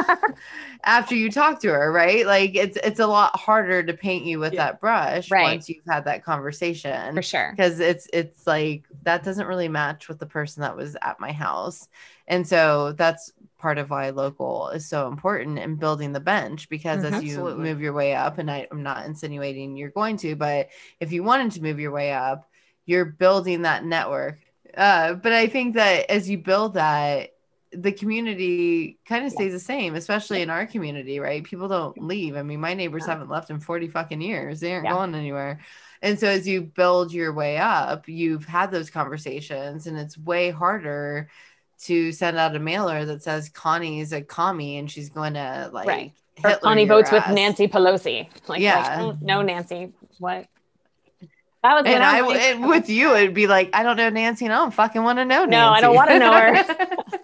after you talk to her, right? Like it's it's a lot harder to paint you with Yeah. that brush Right. once you've had that conversation for sure because it's it's like that doesn't really match with the person that was at my house and so that's part of why local is so important in building the bench because Mhm. as you Absolutely. move your way up and I, i'm not insinuating you're going to but if you wanted to move your way up you're building that network uh, but i think that as you build that the community kind of stays the same, especially in our community, right? People don't leave. I mean, my neighbors Yeah. haven't left in 40 fucking years. They aren't Yeah. going anywhere. And so as you build your way up, you've had those conversations and it's way harder to send out a mailer that says Connie's a commie and she's going to like Right. or Connie votes with. Nancy Pelosi. Like, Yeah. like, oh, no, Nancy. What? That was And I, I, with you, it'd be like, I don't know Nancy, and I don't fucking want to know Nancy. No, [LAUGHS] [LAUGHS] I don't wanna know her.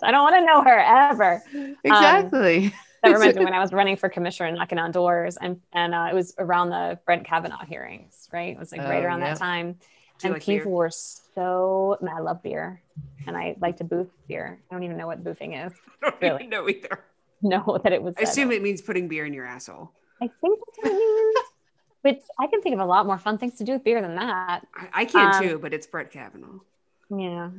I don't want to know her ever. exactly. That reminds me when I was running for commissioner and knocking on doors, and and uh, it was around the Brett Kavanaugh hearings, right? It was like right Oh, around yeah. that time, Do and like beer? people were so. I love beer, and I like to boof beer. I don't even know what boofing is. [LAUGHS] I don't Really? even know either. Know that it was. I assume it means putting beer in your asshole. I think that's what it means. Which I can think of a lot more fun things to do with beer than that. I, I can Um, too, but it's Brett Kavanaugh. Yeah.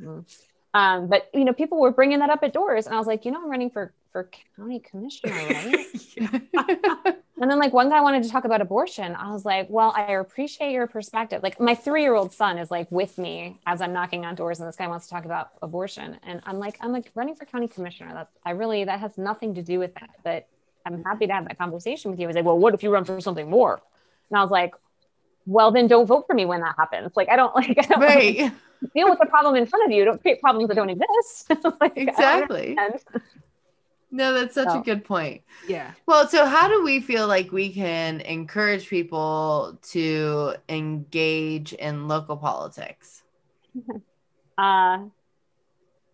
Um, but you know, people were bringing that up at doors, and I was like, you know, I'm running for for county commissioner, [LAUGHS] right? [LAUGHS] And then like one guy wanted to talk about abortion. I was like, well, I appreciate your perspective. Like my three-year-old son is like with me as I'm knocking on doors and this guy wants to talk about abortion. And I'm like, I'm like running for county commissioner. That's I really that has nothing to do with that. But I'm happy to have that conversation with you. He's like, well, what if you run for something more? And I was like, well, then don't vote for me when that happens. Like I don't [LAUGHS] like I don't Right. [LAUGHS] deal with the problem in front of you. Don't create problems that don't exist. [LAUGHS] like, Exactly. No, that's such a good point. Yeah. Well, so how do we feel like we can encourage people to engage in local politics? Uh,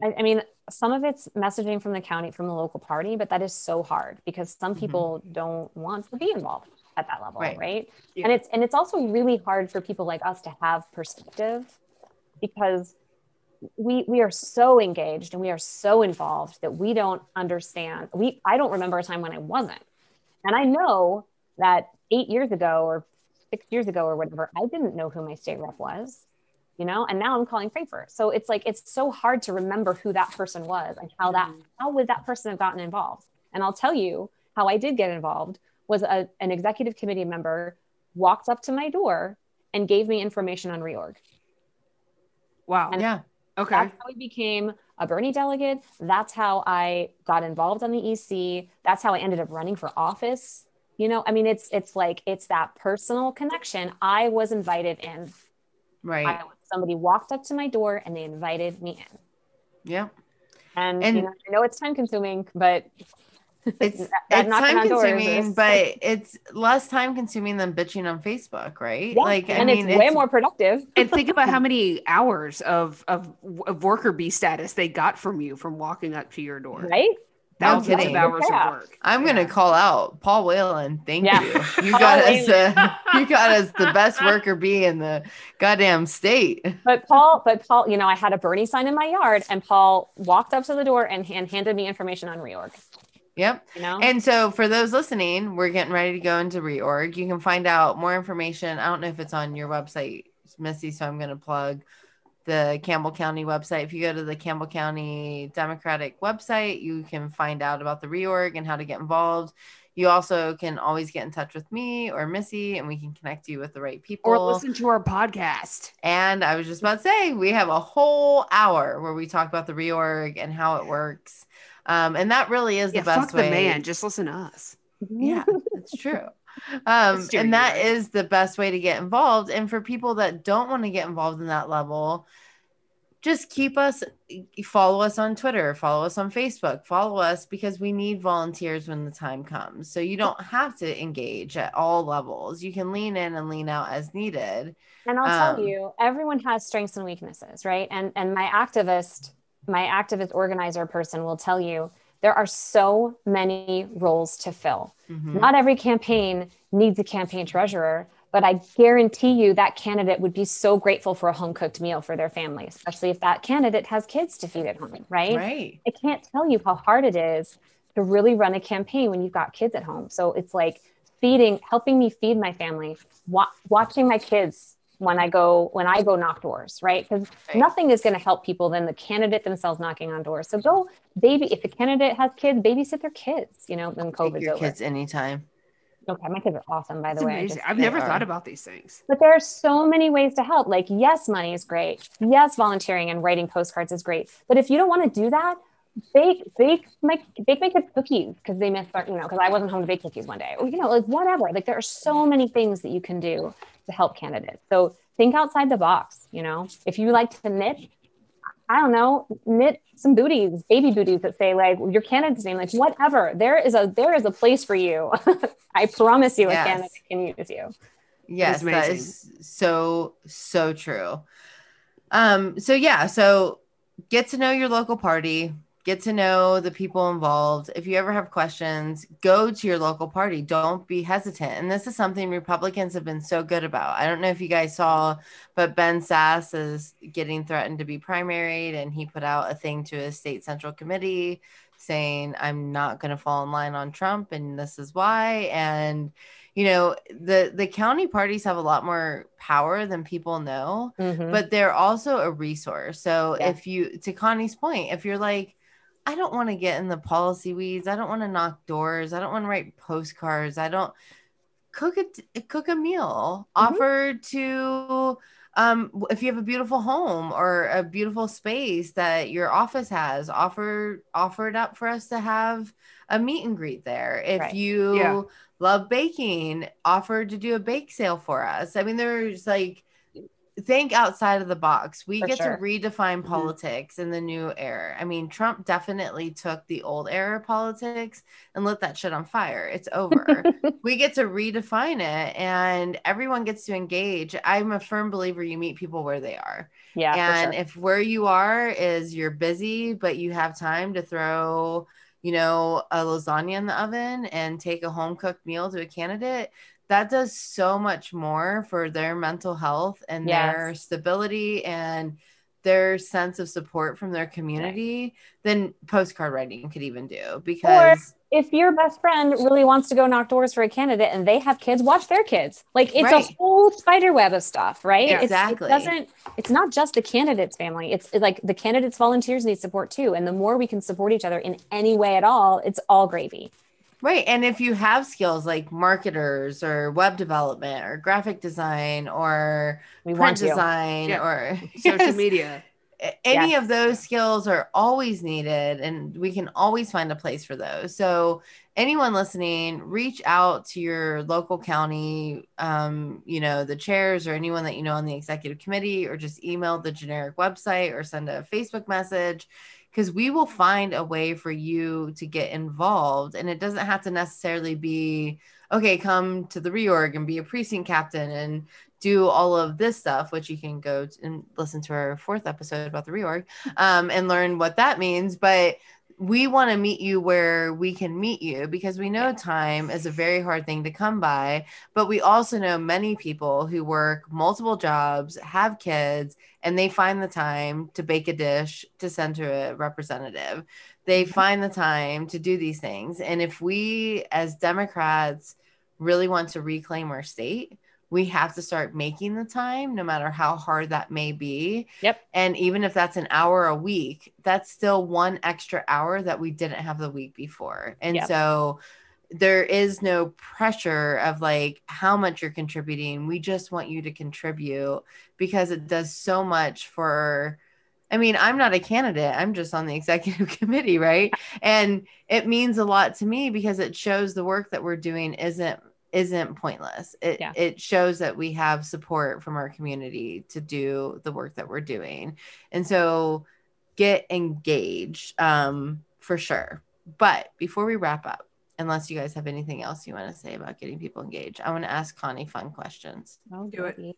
I, I mean, some of it's messaging from the county, from the local party, but that is so hard because some Mhm. people don't want to be involved at that level, Right. right? Yeah. And it's and it's also really hard for people like us to have perspective because we we are so engaged and we are so involved that we don't understand. We I don't remember a time when I wasn't, and I know that eight years ago or six years ago or whatever, I didn't know who my state rep was you know and now i'm calling Frankfort so it's like it's so hard to remember who that person was and how that mm-hmm. how would that person have gotten involved and i'll tell you how i did get involved was a, an executive committee member walked up to my door and gave me information on reorg Wow. And- Yeah. Okay. that's how I became a Bernie delegate. That's how I got involved on the EC. That's how I ended up running for office. You know, I mean, it's it's like it's that personal connection. I was invited in. Right. I, somebody walked up to my door and they invited me in. yeah. And, And- you know, I know it's time consuming, but It's it's time consuming, but it's less time consuming than bitching on Facebook, right? Yeah, Like I and mean, it's way more productive. [LAUGHS] and think about how many [LAUGHS] hours of, of of worker bee status they got from you from walking up to your door. Right? Thousands of hours Yeah. of work. I'm gonna call out Paul Whalen. Thank Yeah. you. [LAUGHS] You got us. Uh, you got us the best worker bee in the goddamn state. But Paul, but Paul, you know, I had a Bernie sign in my yard and Paul walked up to the door and, and handed me information on reorg. Yep. You know? And so for those listening, we're getting ready to go into reorg. You can find out more information. I don't know if it's on your website, Missy, so I'm going to plug the Campbell County website. If you go to the Campbell County Democratic website, you can find out about the reorg and how to get involved. You also can always get in touch with me or Missy, and we can connect you with the right people. Or listen to our podcast. And I was just about to say, we have a whole hour where we talk about the reorg and how it works. Um, and that really is the Yeah, best fuck way. the man. Just listen to us. Yeah, it's true. [LAUGHS] Um, and you're that right. is the best way to get involved. And for people that don't want to get involved in that level, just keep us, follow us on Twitter, follow us on Facebook, follow us because we need volunteers when the time comes. So you don't have to engage at all levels. You can lean in and lean out as needed. And I'll Um, tell you, everyone has strengths and weaknesses, right? And and my activist, my activist organizer person will tell you there are so many roles to fill. Mhm. Not every campaign needs a campaign treasurer, but I guarantee you that candidate would be so grateful for a home cooked meal for their family, especially if that candidate has kids to feed at home, right? Right. I can't tell you how hard it is to really run a campaign when you've got kids at home. So it's like feeding, helping me feed my family, wa- watching my kids when I go when I go knock doors, right? Because Right. nothing is going to help people than the candidate themselves knocking on doors. So go baby. If the candidate has kids, babysit their kids. You know, when Take COVID's your over. kids anytime. Okay, my kids are awesome, by It's the way. I amazing. just- I've never are. thought about these things. but there are so many ways to help. Like, yes, money is great. Yes, volunteering and writing postcards is great. But if you don't want to do that, bake bake my bake my kids cookies because they miss you know because I wasn't home to bake cookies one day. Or you know, like whatever. Like there are so many things that you can do to help candidates. So think outside the box. You know, if you like to knit. I don't know, knit some booties, baby booties that say like your candidate's name, like whatever. There is a there is a place for you. [LAUGHS] I promise you, Yes. a candidate can use you. Yes, that amazing. is so so true. Um so yeah, so get to know your local party, get to know the people involved. If you ever have questions, go to your local party. Don't be hesitant. And this is something Republicans have been so good about. I don't know if you guys saw, but Ben Sasse is getting threatened to be primaried and he put out a thing to his state central committee saying I'm not going to fall in line on Trump and this is why and you know the the county parties have a lot more power than people know Mhm. but they're also a resource so Yeah. if you to connie's point if you're like I don't want to get in the policy weeds. I don't want to knock doors. I don't want to write postcards. I don't cook a cook a meal. Mhm. Offer to um if you have a beautiful home or a beautiful space that your office has, offer offer it up for us to have a meet and greet there. If Right. you Yeah. love baking, offer to do a bake sale for us. I mean, there's like think outside of the box. We For get sure. to redefine Mhm. politics in the new era. I mean, Trump definitely took the old era politics and lit that shit on fire. It's over. [LAUGHS] we get to redefine it and everyone gets to engage. I'm a firm believer you meet people where they are. Yeah, and sure. if where you are is you're busy, but you have time to throw, you know, a lasagna in the oven and take a home cooked meal to a candidate, that does so much more for their mental health and their stability and their sense of support from their community than postcard writing could even do because if your best friend really wants to go knock doors for a candidate and they have kids, watch their kids. Like it's Right. a whole spider web of stuff, right? It's- Exactly. It doesn't. It's not just the candidate's family. It's like the candidates' volunteers need support too. And the more we can support each other in any way at all, it's all gravy. Right. And if you have skills like marketers or web development or graphic design or We print want design Yeah. or [LAUGHS] Social Yes. [LAUGHS] media. Any Yes. of those skills are always needed and we can always find a place for those so anyone listening reach out to your local county um, you know the chairs or anyone that you know on the executive committee or just email the generic website or send a facebook message because we will find a way for you to get involved and it doesn't have to necessarily be okay come to the reorg and be a precinct captain and do all of this stuff, which you can go and listen to our fourth episode about the reorg um, and learn what that means. But we want to meet you where we can meet you because we know time is a very hard thing to come by. But we also know many people who work multiple jobs, have kids, and they find the time to bake a dish to send to a representative. They mm-hmm. find the time to do these things. And if we, as Democrats, really want to reclaim our state, we have to start making the time no matter how hard that may be Yep. and even if that's an hour a week that's still one extra hour that we didn't have the week before and Yep. so there is no pressure of like how much you're contributing we just want you to contribute because it does so much for I mean, I'm not a candidate. I'm just on the [LAUGHS] executive committee, right? [LAUGHS] And it means a lot to me because it shows the work that we're doing isn't isn't pointless. It Yeah. it shows that we have support from our community to do the work that we're doing. And so get engaged um for sure. But before we wrap up, unless you guys have anything else you want to say about getting people engaged, I want to ask Connie fun questions. I'll Do it.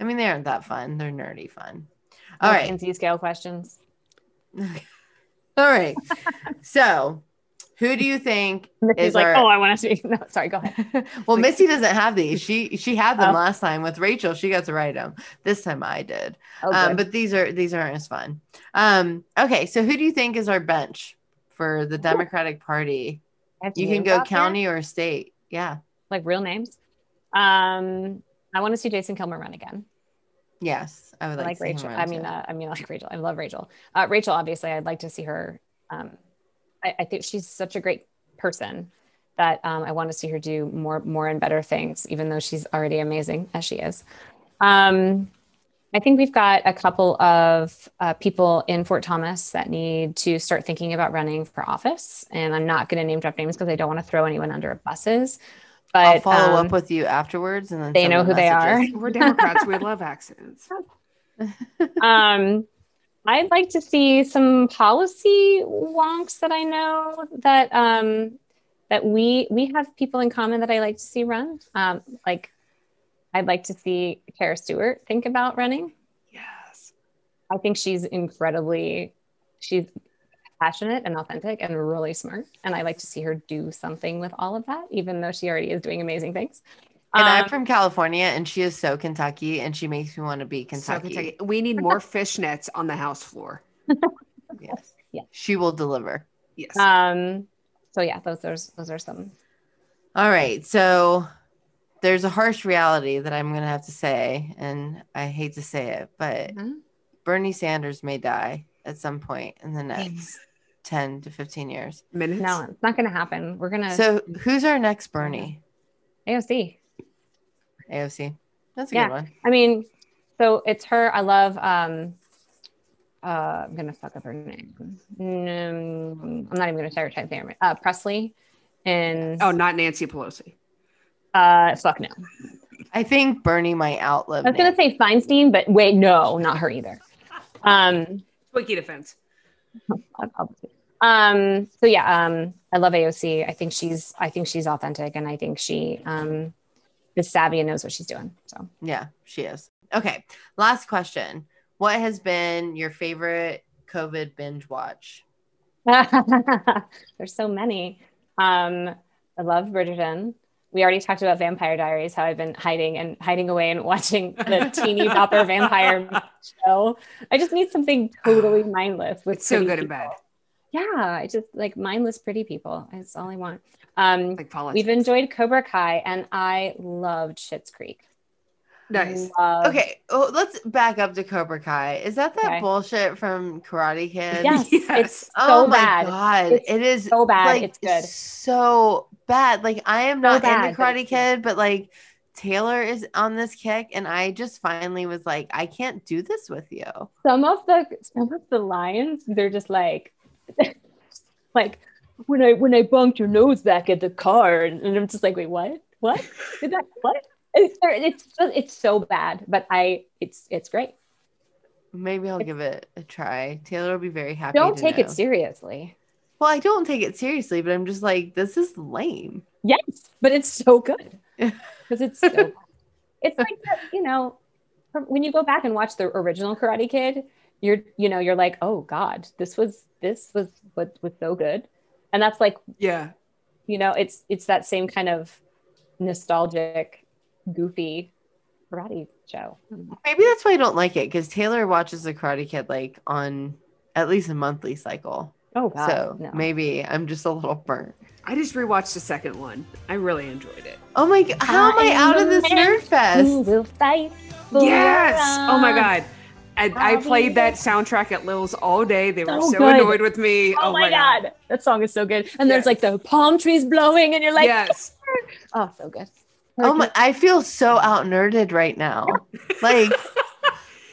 I mean, they aren't that fun. They're nerdy fun. No All right. Kinsey scale questions. [LAUGHS] All right. so, who do you think [LAUGHS] Missy's is like, our oh, I want to speak. [LAUGHS] No, sorry, go ahead. [LAUGHS] well, Missy doesn't have these. She she had them Oh. last time with Rachel. She got to write them. This time I did. Oh, um, but these are these aren't as fun. Um, okay, so who do you think is our bench for the Democratic Party? You can go county or state. Yeah. like real names. Um, I want to see Jason Kilmer run again. Yes, I would I like, like to see him Rachel. I mean, uh, I mean, I like Rachel. I love Rachel. Uh, Rachel, obviously, I'd like to see her. Um, I, I think she's such a great person that um, I want to see her do more, more and better things, even though she's already amazing as she is. Um, I think we've got a couple of uh, people in Fort Thomas that need to start thinking about running for office, and I'm not going to name drop names because I don't want to throw anyone under buses. But I'll follow um, up with you afterwards, and then they know the who they are. We're Democrats. we love accidents. [LAUGHS] um, I'd like to see some policy wonks that I know that um, that we we have people in common that I like to see run. Um, like, I'd like to see Kara Stewart think about running. Yes. I think she's incredibly she's passionate and authentic and really smart, and I like to see her do something with all of that, even though she already is doing amazing things. And I'm Um, from California, and she is so Kentucky, and she makes me want to be So Kentucky. Kentucky. We need [LAUGHS] more fishnets on the house floor. [LAUGHS] Yes. Yeah. She will deliver. Yes. um, so yeah, those those those are some. All right. So there's a harsh reality that I'm going to have to say, and I hate to say it, but Mhm. Bernie Sanders may die at some point in the next 10 to 15 years. Minutes. No, it's not going to happen. We're going to So who's our next Bernie? AOC. AOC. That's a Yeah. good one. I mean, so it's her. I love. um uh, I'm gonna fuck up her name. Mm, I'm not even gonna try her name. Uh, Pressley, and Oh, not Nancy Pelosi. uh, fuck no. I think Bernie might outlive I was gonna say Feinstein, but wait, no, not her either. Um, Wiki defense. I'll- I'll- um, so yeah, um, I love AOC. I think she's, I think she's authentic, and I think she um is savvy and knows what she's doing. So Yeah, she is. Okay. Last question. What has been your favorite COVID binge watch? [LAUGHS] There's so many. Um, I love Bridgerton. We already talked about Vampire Diaries, how I've been hiding and hiding away and watching the [LAUGHS] teeny bopper vampire show. I just need something totally mindless. With It's so good people. bed. Yeah, I just like mindless pretty people. That's all I want. Um, Like politics. we've enjoyed Cobra Kai, and I loved Schitt's Creek. nice. Loved- Okay, oh, let's back up to Cobra Kai. Is that that Okay. bullshit from Karate Kid? Yes, [LAUGHS] Yes. it's so Oh my bad. god, It's it is so bad, Like, it's good. So bad. Like I am not bad, into Karate. Kid, but like Taylor is on this kick, and I just finally was like, I can't do this with you. some of the some of the lines they're just like [LAUGHS] like when i when i bumped your nose back at the car and, and i'm just like wait what what [LAUGHS] did that what it's it's just, it's so bad but i it's it's great Maybe I'll give it a try. Taylor will be very happy. don't take know. it seriously Well, I don't take it seriously, but I'm just like, this is lame. yes but it's so good [LAUGHS] because it's so it's like you know when you go back and watch the original karate kid you're you know you're like oh god this was this was what was so good and that's like Yeah. you know it's it's that same kind of nostalgic goofy karate show Maybe that's why I don't like it because Taylor watches the Karate Kid like on at least a monthly cycle. oh god so no. maybe I'm just a little burnt. I just rewatched the second one. I really enjoyed it. Oh my god, how am I I out of this the man nerd fest? Who will fight Yes. Oh my god. And I I'll played that soundtrack at Lil's all day. They were So so annoyed with me. oh, oh my god. that song is so good and there's like the palm trees blowing and you're like yes. oh so good Oh my! I feel so out nerded right now. [LAUGHS] Like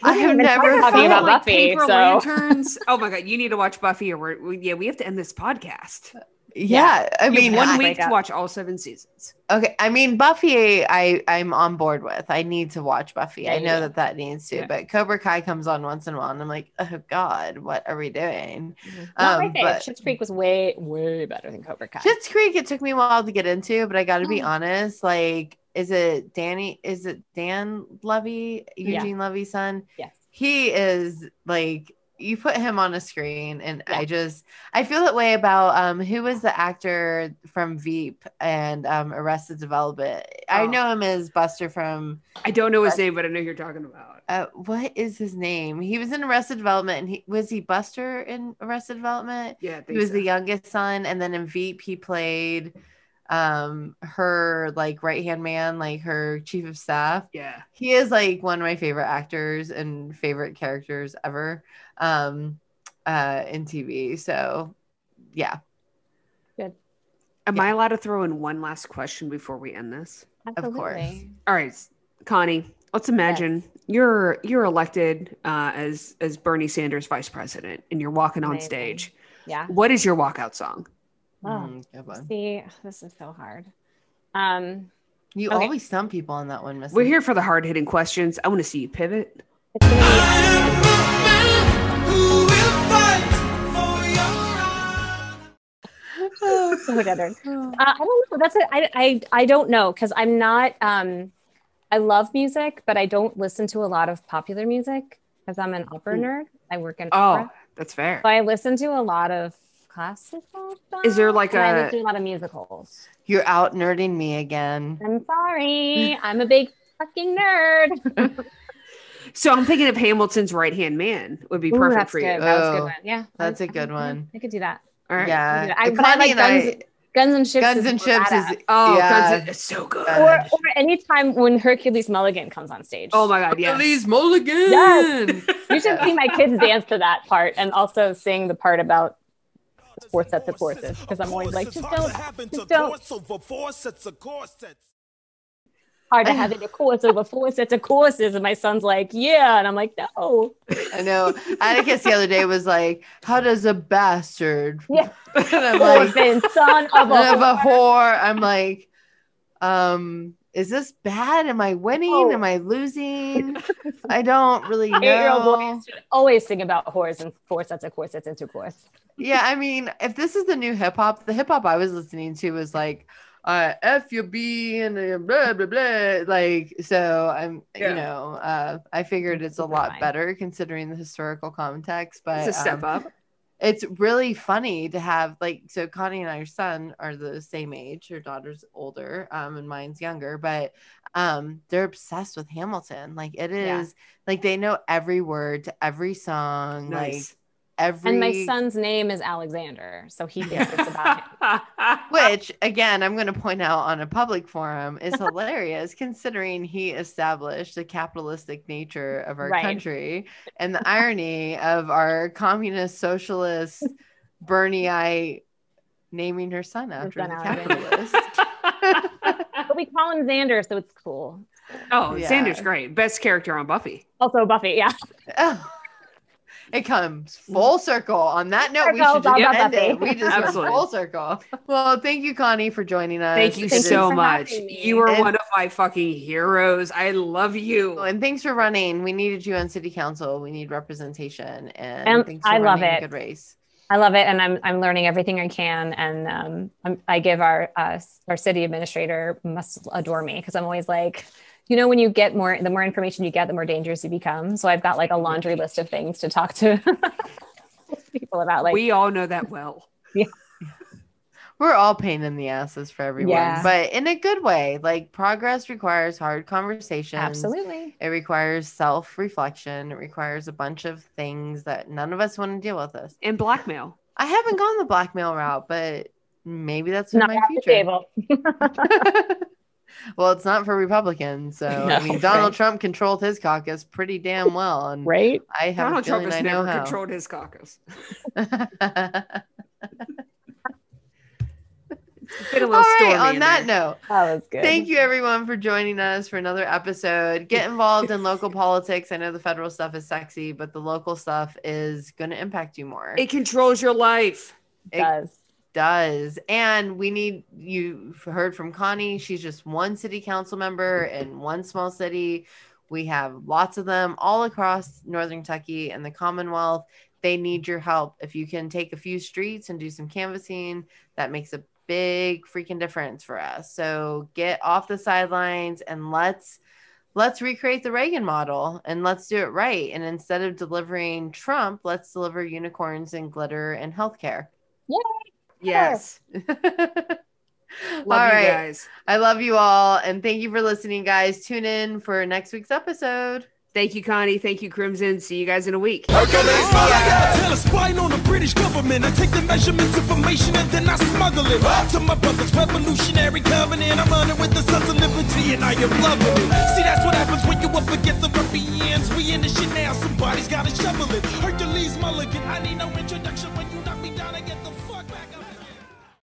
I have never talking felt about like Buffy, paper so- lanterns. [LAUGHS] Oh my god, you need to watch Buffy, or we're, we, yeah, we have to end this podcast. Yeah, I mean, one I- week to watch all seven seasons. okay. I mean, Buffy, I I'm on board with. I need to watch Buffy. Yeah, I know do. that that needs to. Yeah. But Cobra Kai comes on once in a while, and I'm like, oh god, what are we doing? not my Um, favorite but- Schitt's Creek was way way better than Cobra Kai Schitt's Creek, it took me a while to get into, but I got to be Oh. honest. Like, is it Danny? Is it Dan Levy, Yeah. Eugene Levy's son? Yes. He is like you put him on a screen, and Yeah. I just I feel that way about um who was the actor from Veep and um Arrested Development. I Oh. know him as Buster from I don't know his name, but I know who you're talking about. uh what is his name? He was in Arrested Development, and he was he Buster in Arrested Development. Yeah, I He was so. the youngest son, and then in Veep he played um her like right hand man, like her chief of staff. Yeah. He is like one of my favorite actors and favorite characters ever um uh in TV. So yeah, good Am Yeah. I allowed to throw in one last question before we end this? Absolutely. course. All right, Connie. Let's imagine you're you're elected uh, as as Bernie Sanders vice president, and you're walking on stage. yeah What is your walkout song? Oh. Mm, see this is so hard um You Okay. always stump people on that one, Missy. We're here for the hard hitting questions. I want to see you pivot. it's gonna so dead. Uh, I don't know. That's it. I, I, I don't know because I'm not. Um, I love music, but I don't listen to a lot of popular music because I'm an opera nerd. I work in Oh, opera, that's fair. so I listen to a lot of classical stuff. Is there like and I a- listen to a lot of musicals? You're out nerding me again. I'm sorry. I'm a big fucking nerd. [LAUGHS] [LAUGHS] So I'm thinking of Hamilton's right hand man would be perfect that's for good. you. That was a Oh, good one. Yeah, that's I- a good I- one. I could do that. All right. Yeah, I- but I like and I- Guns- Guns and Ships. Guns and more Chips badass. Oh, is Oh, yeah. Guns, it's so good. Or, or anytime when Hercules Mulligan comes on stage. oh my god, yeah. Mulligan. Yes. You should [LAUGHS] see my kids dance to that part and also sing the part about four sets of courses because I'm always like, just don't, just don't. Hard to have it a course over four sets of courses, and my son's like, yeah, and I'm like, no. I know. Atticus the other day was like, "How does a bastard?" [LAUGHS] Yeah. and [LAUGHS] I'm like, son of a, of a whore. I'm like, um, is this bad? Am I winning? Oh. Am I losing? [LAUGHS] I don't really know. always sing about whores and four sets of corsets into course. Yeah, I mean, if this is the new hip hop, the hip hop I was listening to was like, uh, F your B and blah blah blah. Like, so I'm, Yeah. you know, uh, I figured it's a lot better considering the historical context, but It's a step um, up. It's really funny to have like so Connie and our son are the same age. Her daughter's older, um, and mine's younger, but um, they're obsessed with Hamilton. Like it is Yeah. like they know every word to every song, like Nice. Every And my son's name is Alexander, so he thinks it's about him. [LAUGHS] which again I'm going to point out on a public forum is [LAUGHS] hilarious considering he established the capitalistic nature of our Right. country and the irony of our communist socialist Bernieite naming her son after son the capitalist. [LAUGHS] But we call him Xander, so it's cool. oh, Yeah. Xander's great. Best character on Buffy. Also Buffy, yeah. Oh, it comes full circle. On that note, we should just end it. We just Absolutely. full circle. Well, thank you, Connie, for joining us. Thank you It is- so for much. You are And- one of my fucking heroes. I love you. And thanks for running. We needed you on city council. We need representation. And And thanks for I love running a it. good race. I love it, and I'm I'm learning everything I can, and um, I'm, I give our uh, our city administrator must adore me because I'm always like, you know, when you get more, the more information you get, the more dangerous you become. So I've got like a laundry list of things to talk to [LAUGHS] people about, like we all know that well. [LAUGHS] yeah We're all pain in the asses for everyone, Yeah. but in a good way. Like progress requires hard conversations. absolutely. It requires self reflection. It requires a bunch of things that none of us want to deal with this. And blackmail. I haven't gone the blackmail route, but maybe that's in Not my off the future. [LAUGHS] table. well, it's not for Republicans. So [LAUGHS] I mean, Donald right. Trump controlled his caucus pretty damn well, and Right? I have Donald Trump feeling has I never controlled his caucus. [LAUGHS] It's been a All little right. stormy On that there. note, oh, That was good. thank you everyone for joining us for another episode. Get involved in local [LAUGHS] politics. I know the federal stuff is sexy, but the local stuff is going to impact you more. It controls your life. It does. Does. And we need you heard from Connie. She's just one city council member in one small city. We have lots of them all across Northern Kentucky and the Commonwealth. They need your help. If you can take a few streets and do some canvassing, that makes a big freaking difference for us. So get off the sidelines and let's let's recreate the Reagan model and let's do it right. And instead of delivering Trump, let's deliver unicorns and glitter and healthcare. Yes. [LAUGHS] all you right. guys. I love you all. And thank you for listening, guys. Tune in for next week's episode. Thank you, Connie. Thank you, Kristen. See you guys in a week. Hercules, I tell a spying on the British government. I take the measurements, information, and then I smuggle it to my brother's revolutionary covenant. I'm running with the sons of liberty, and I am loving it. See, that's what happens when you up against the ruffians. We in the shit now, somebody's gotta shovel it. Hercules Mulligan, I need no introduction.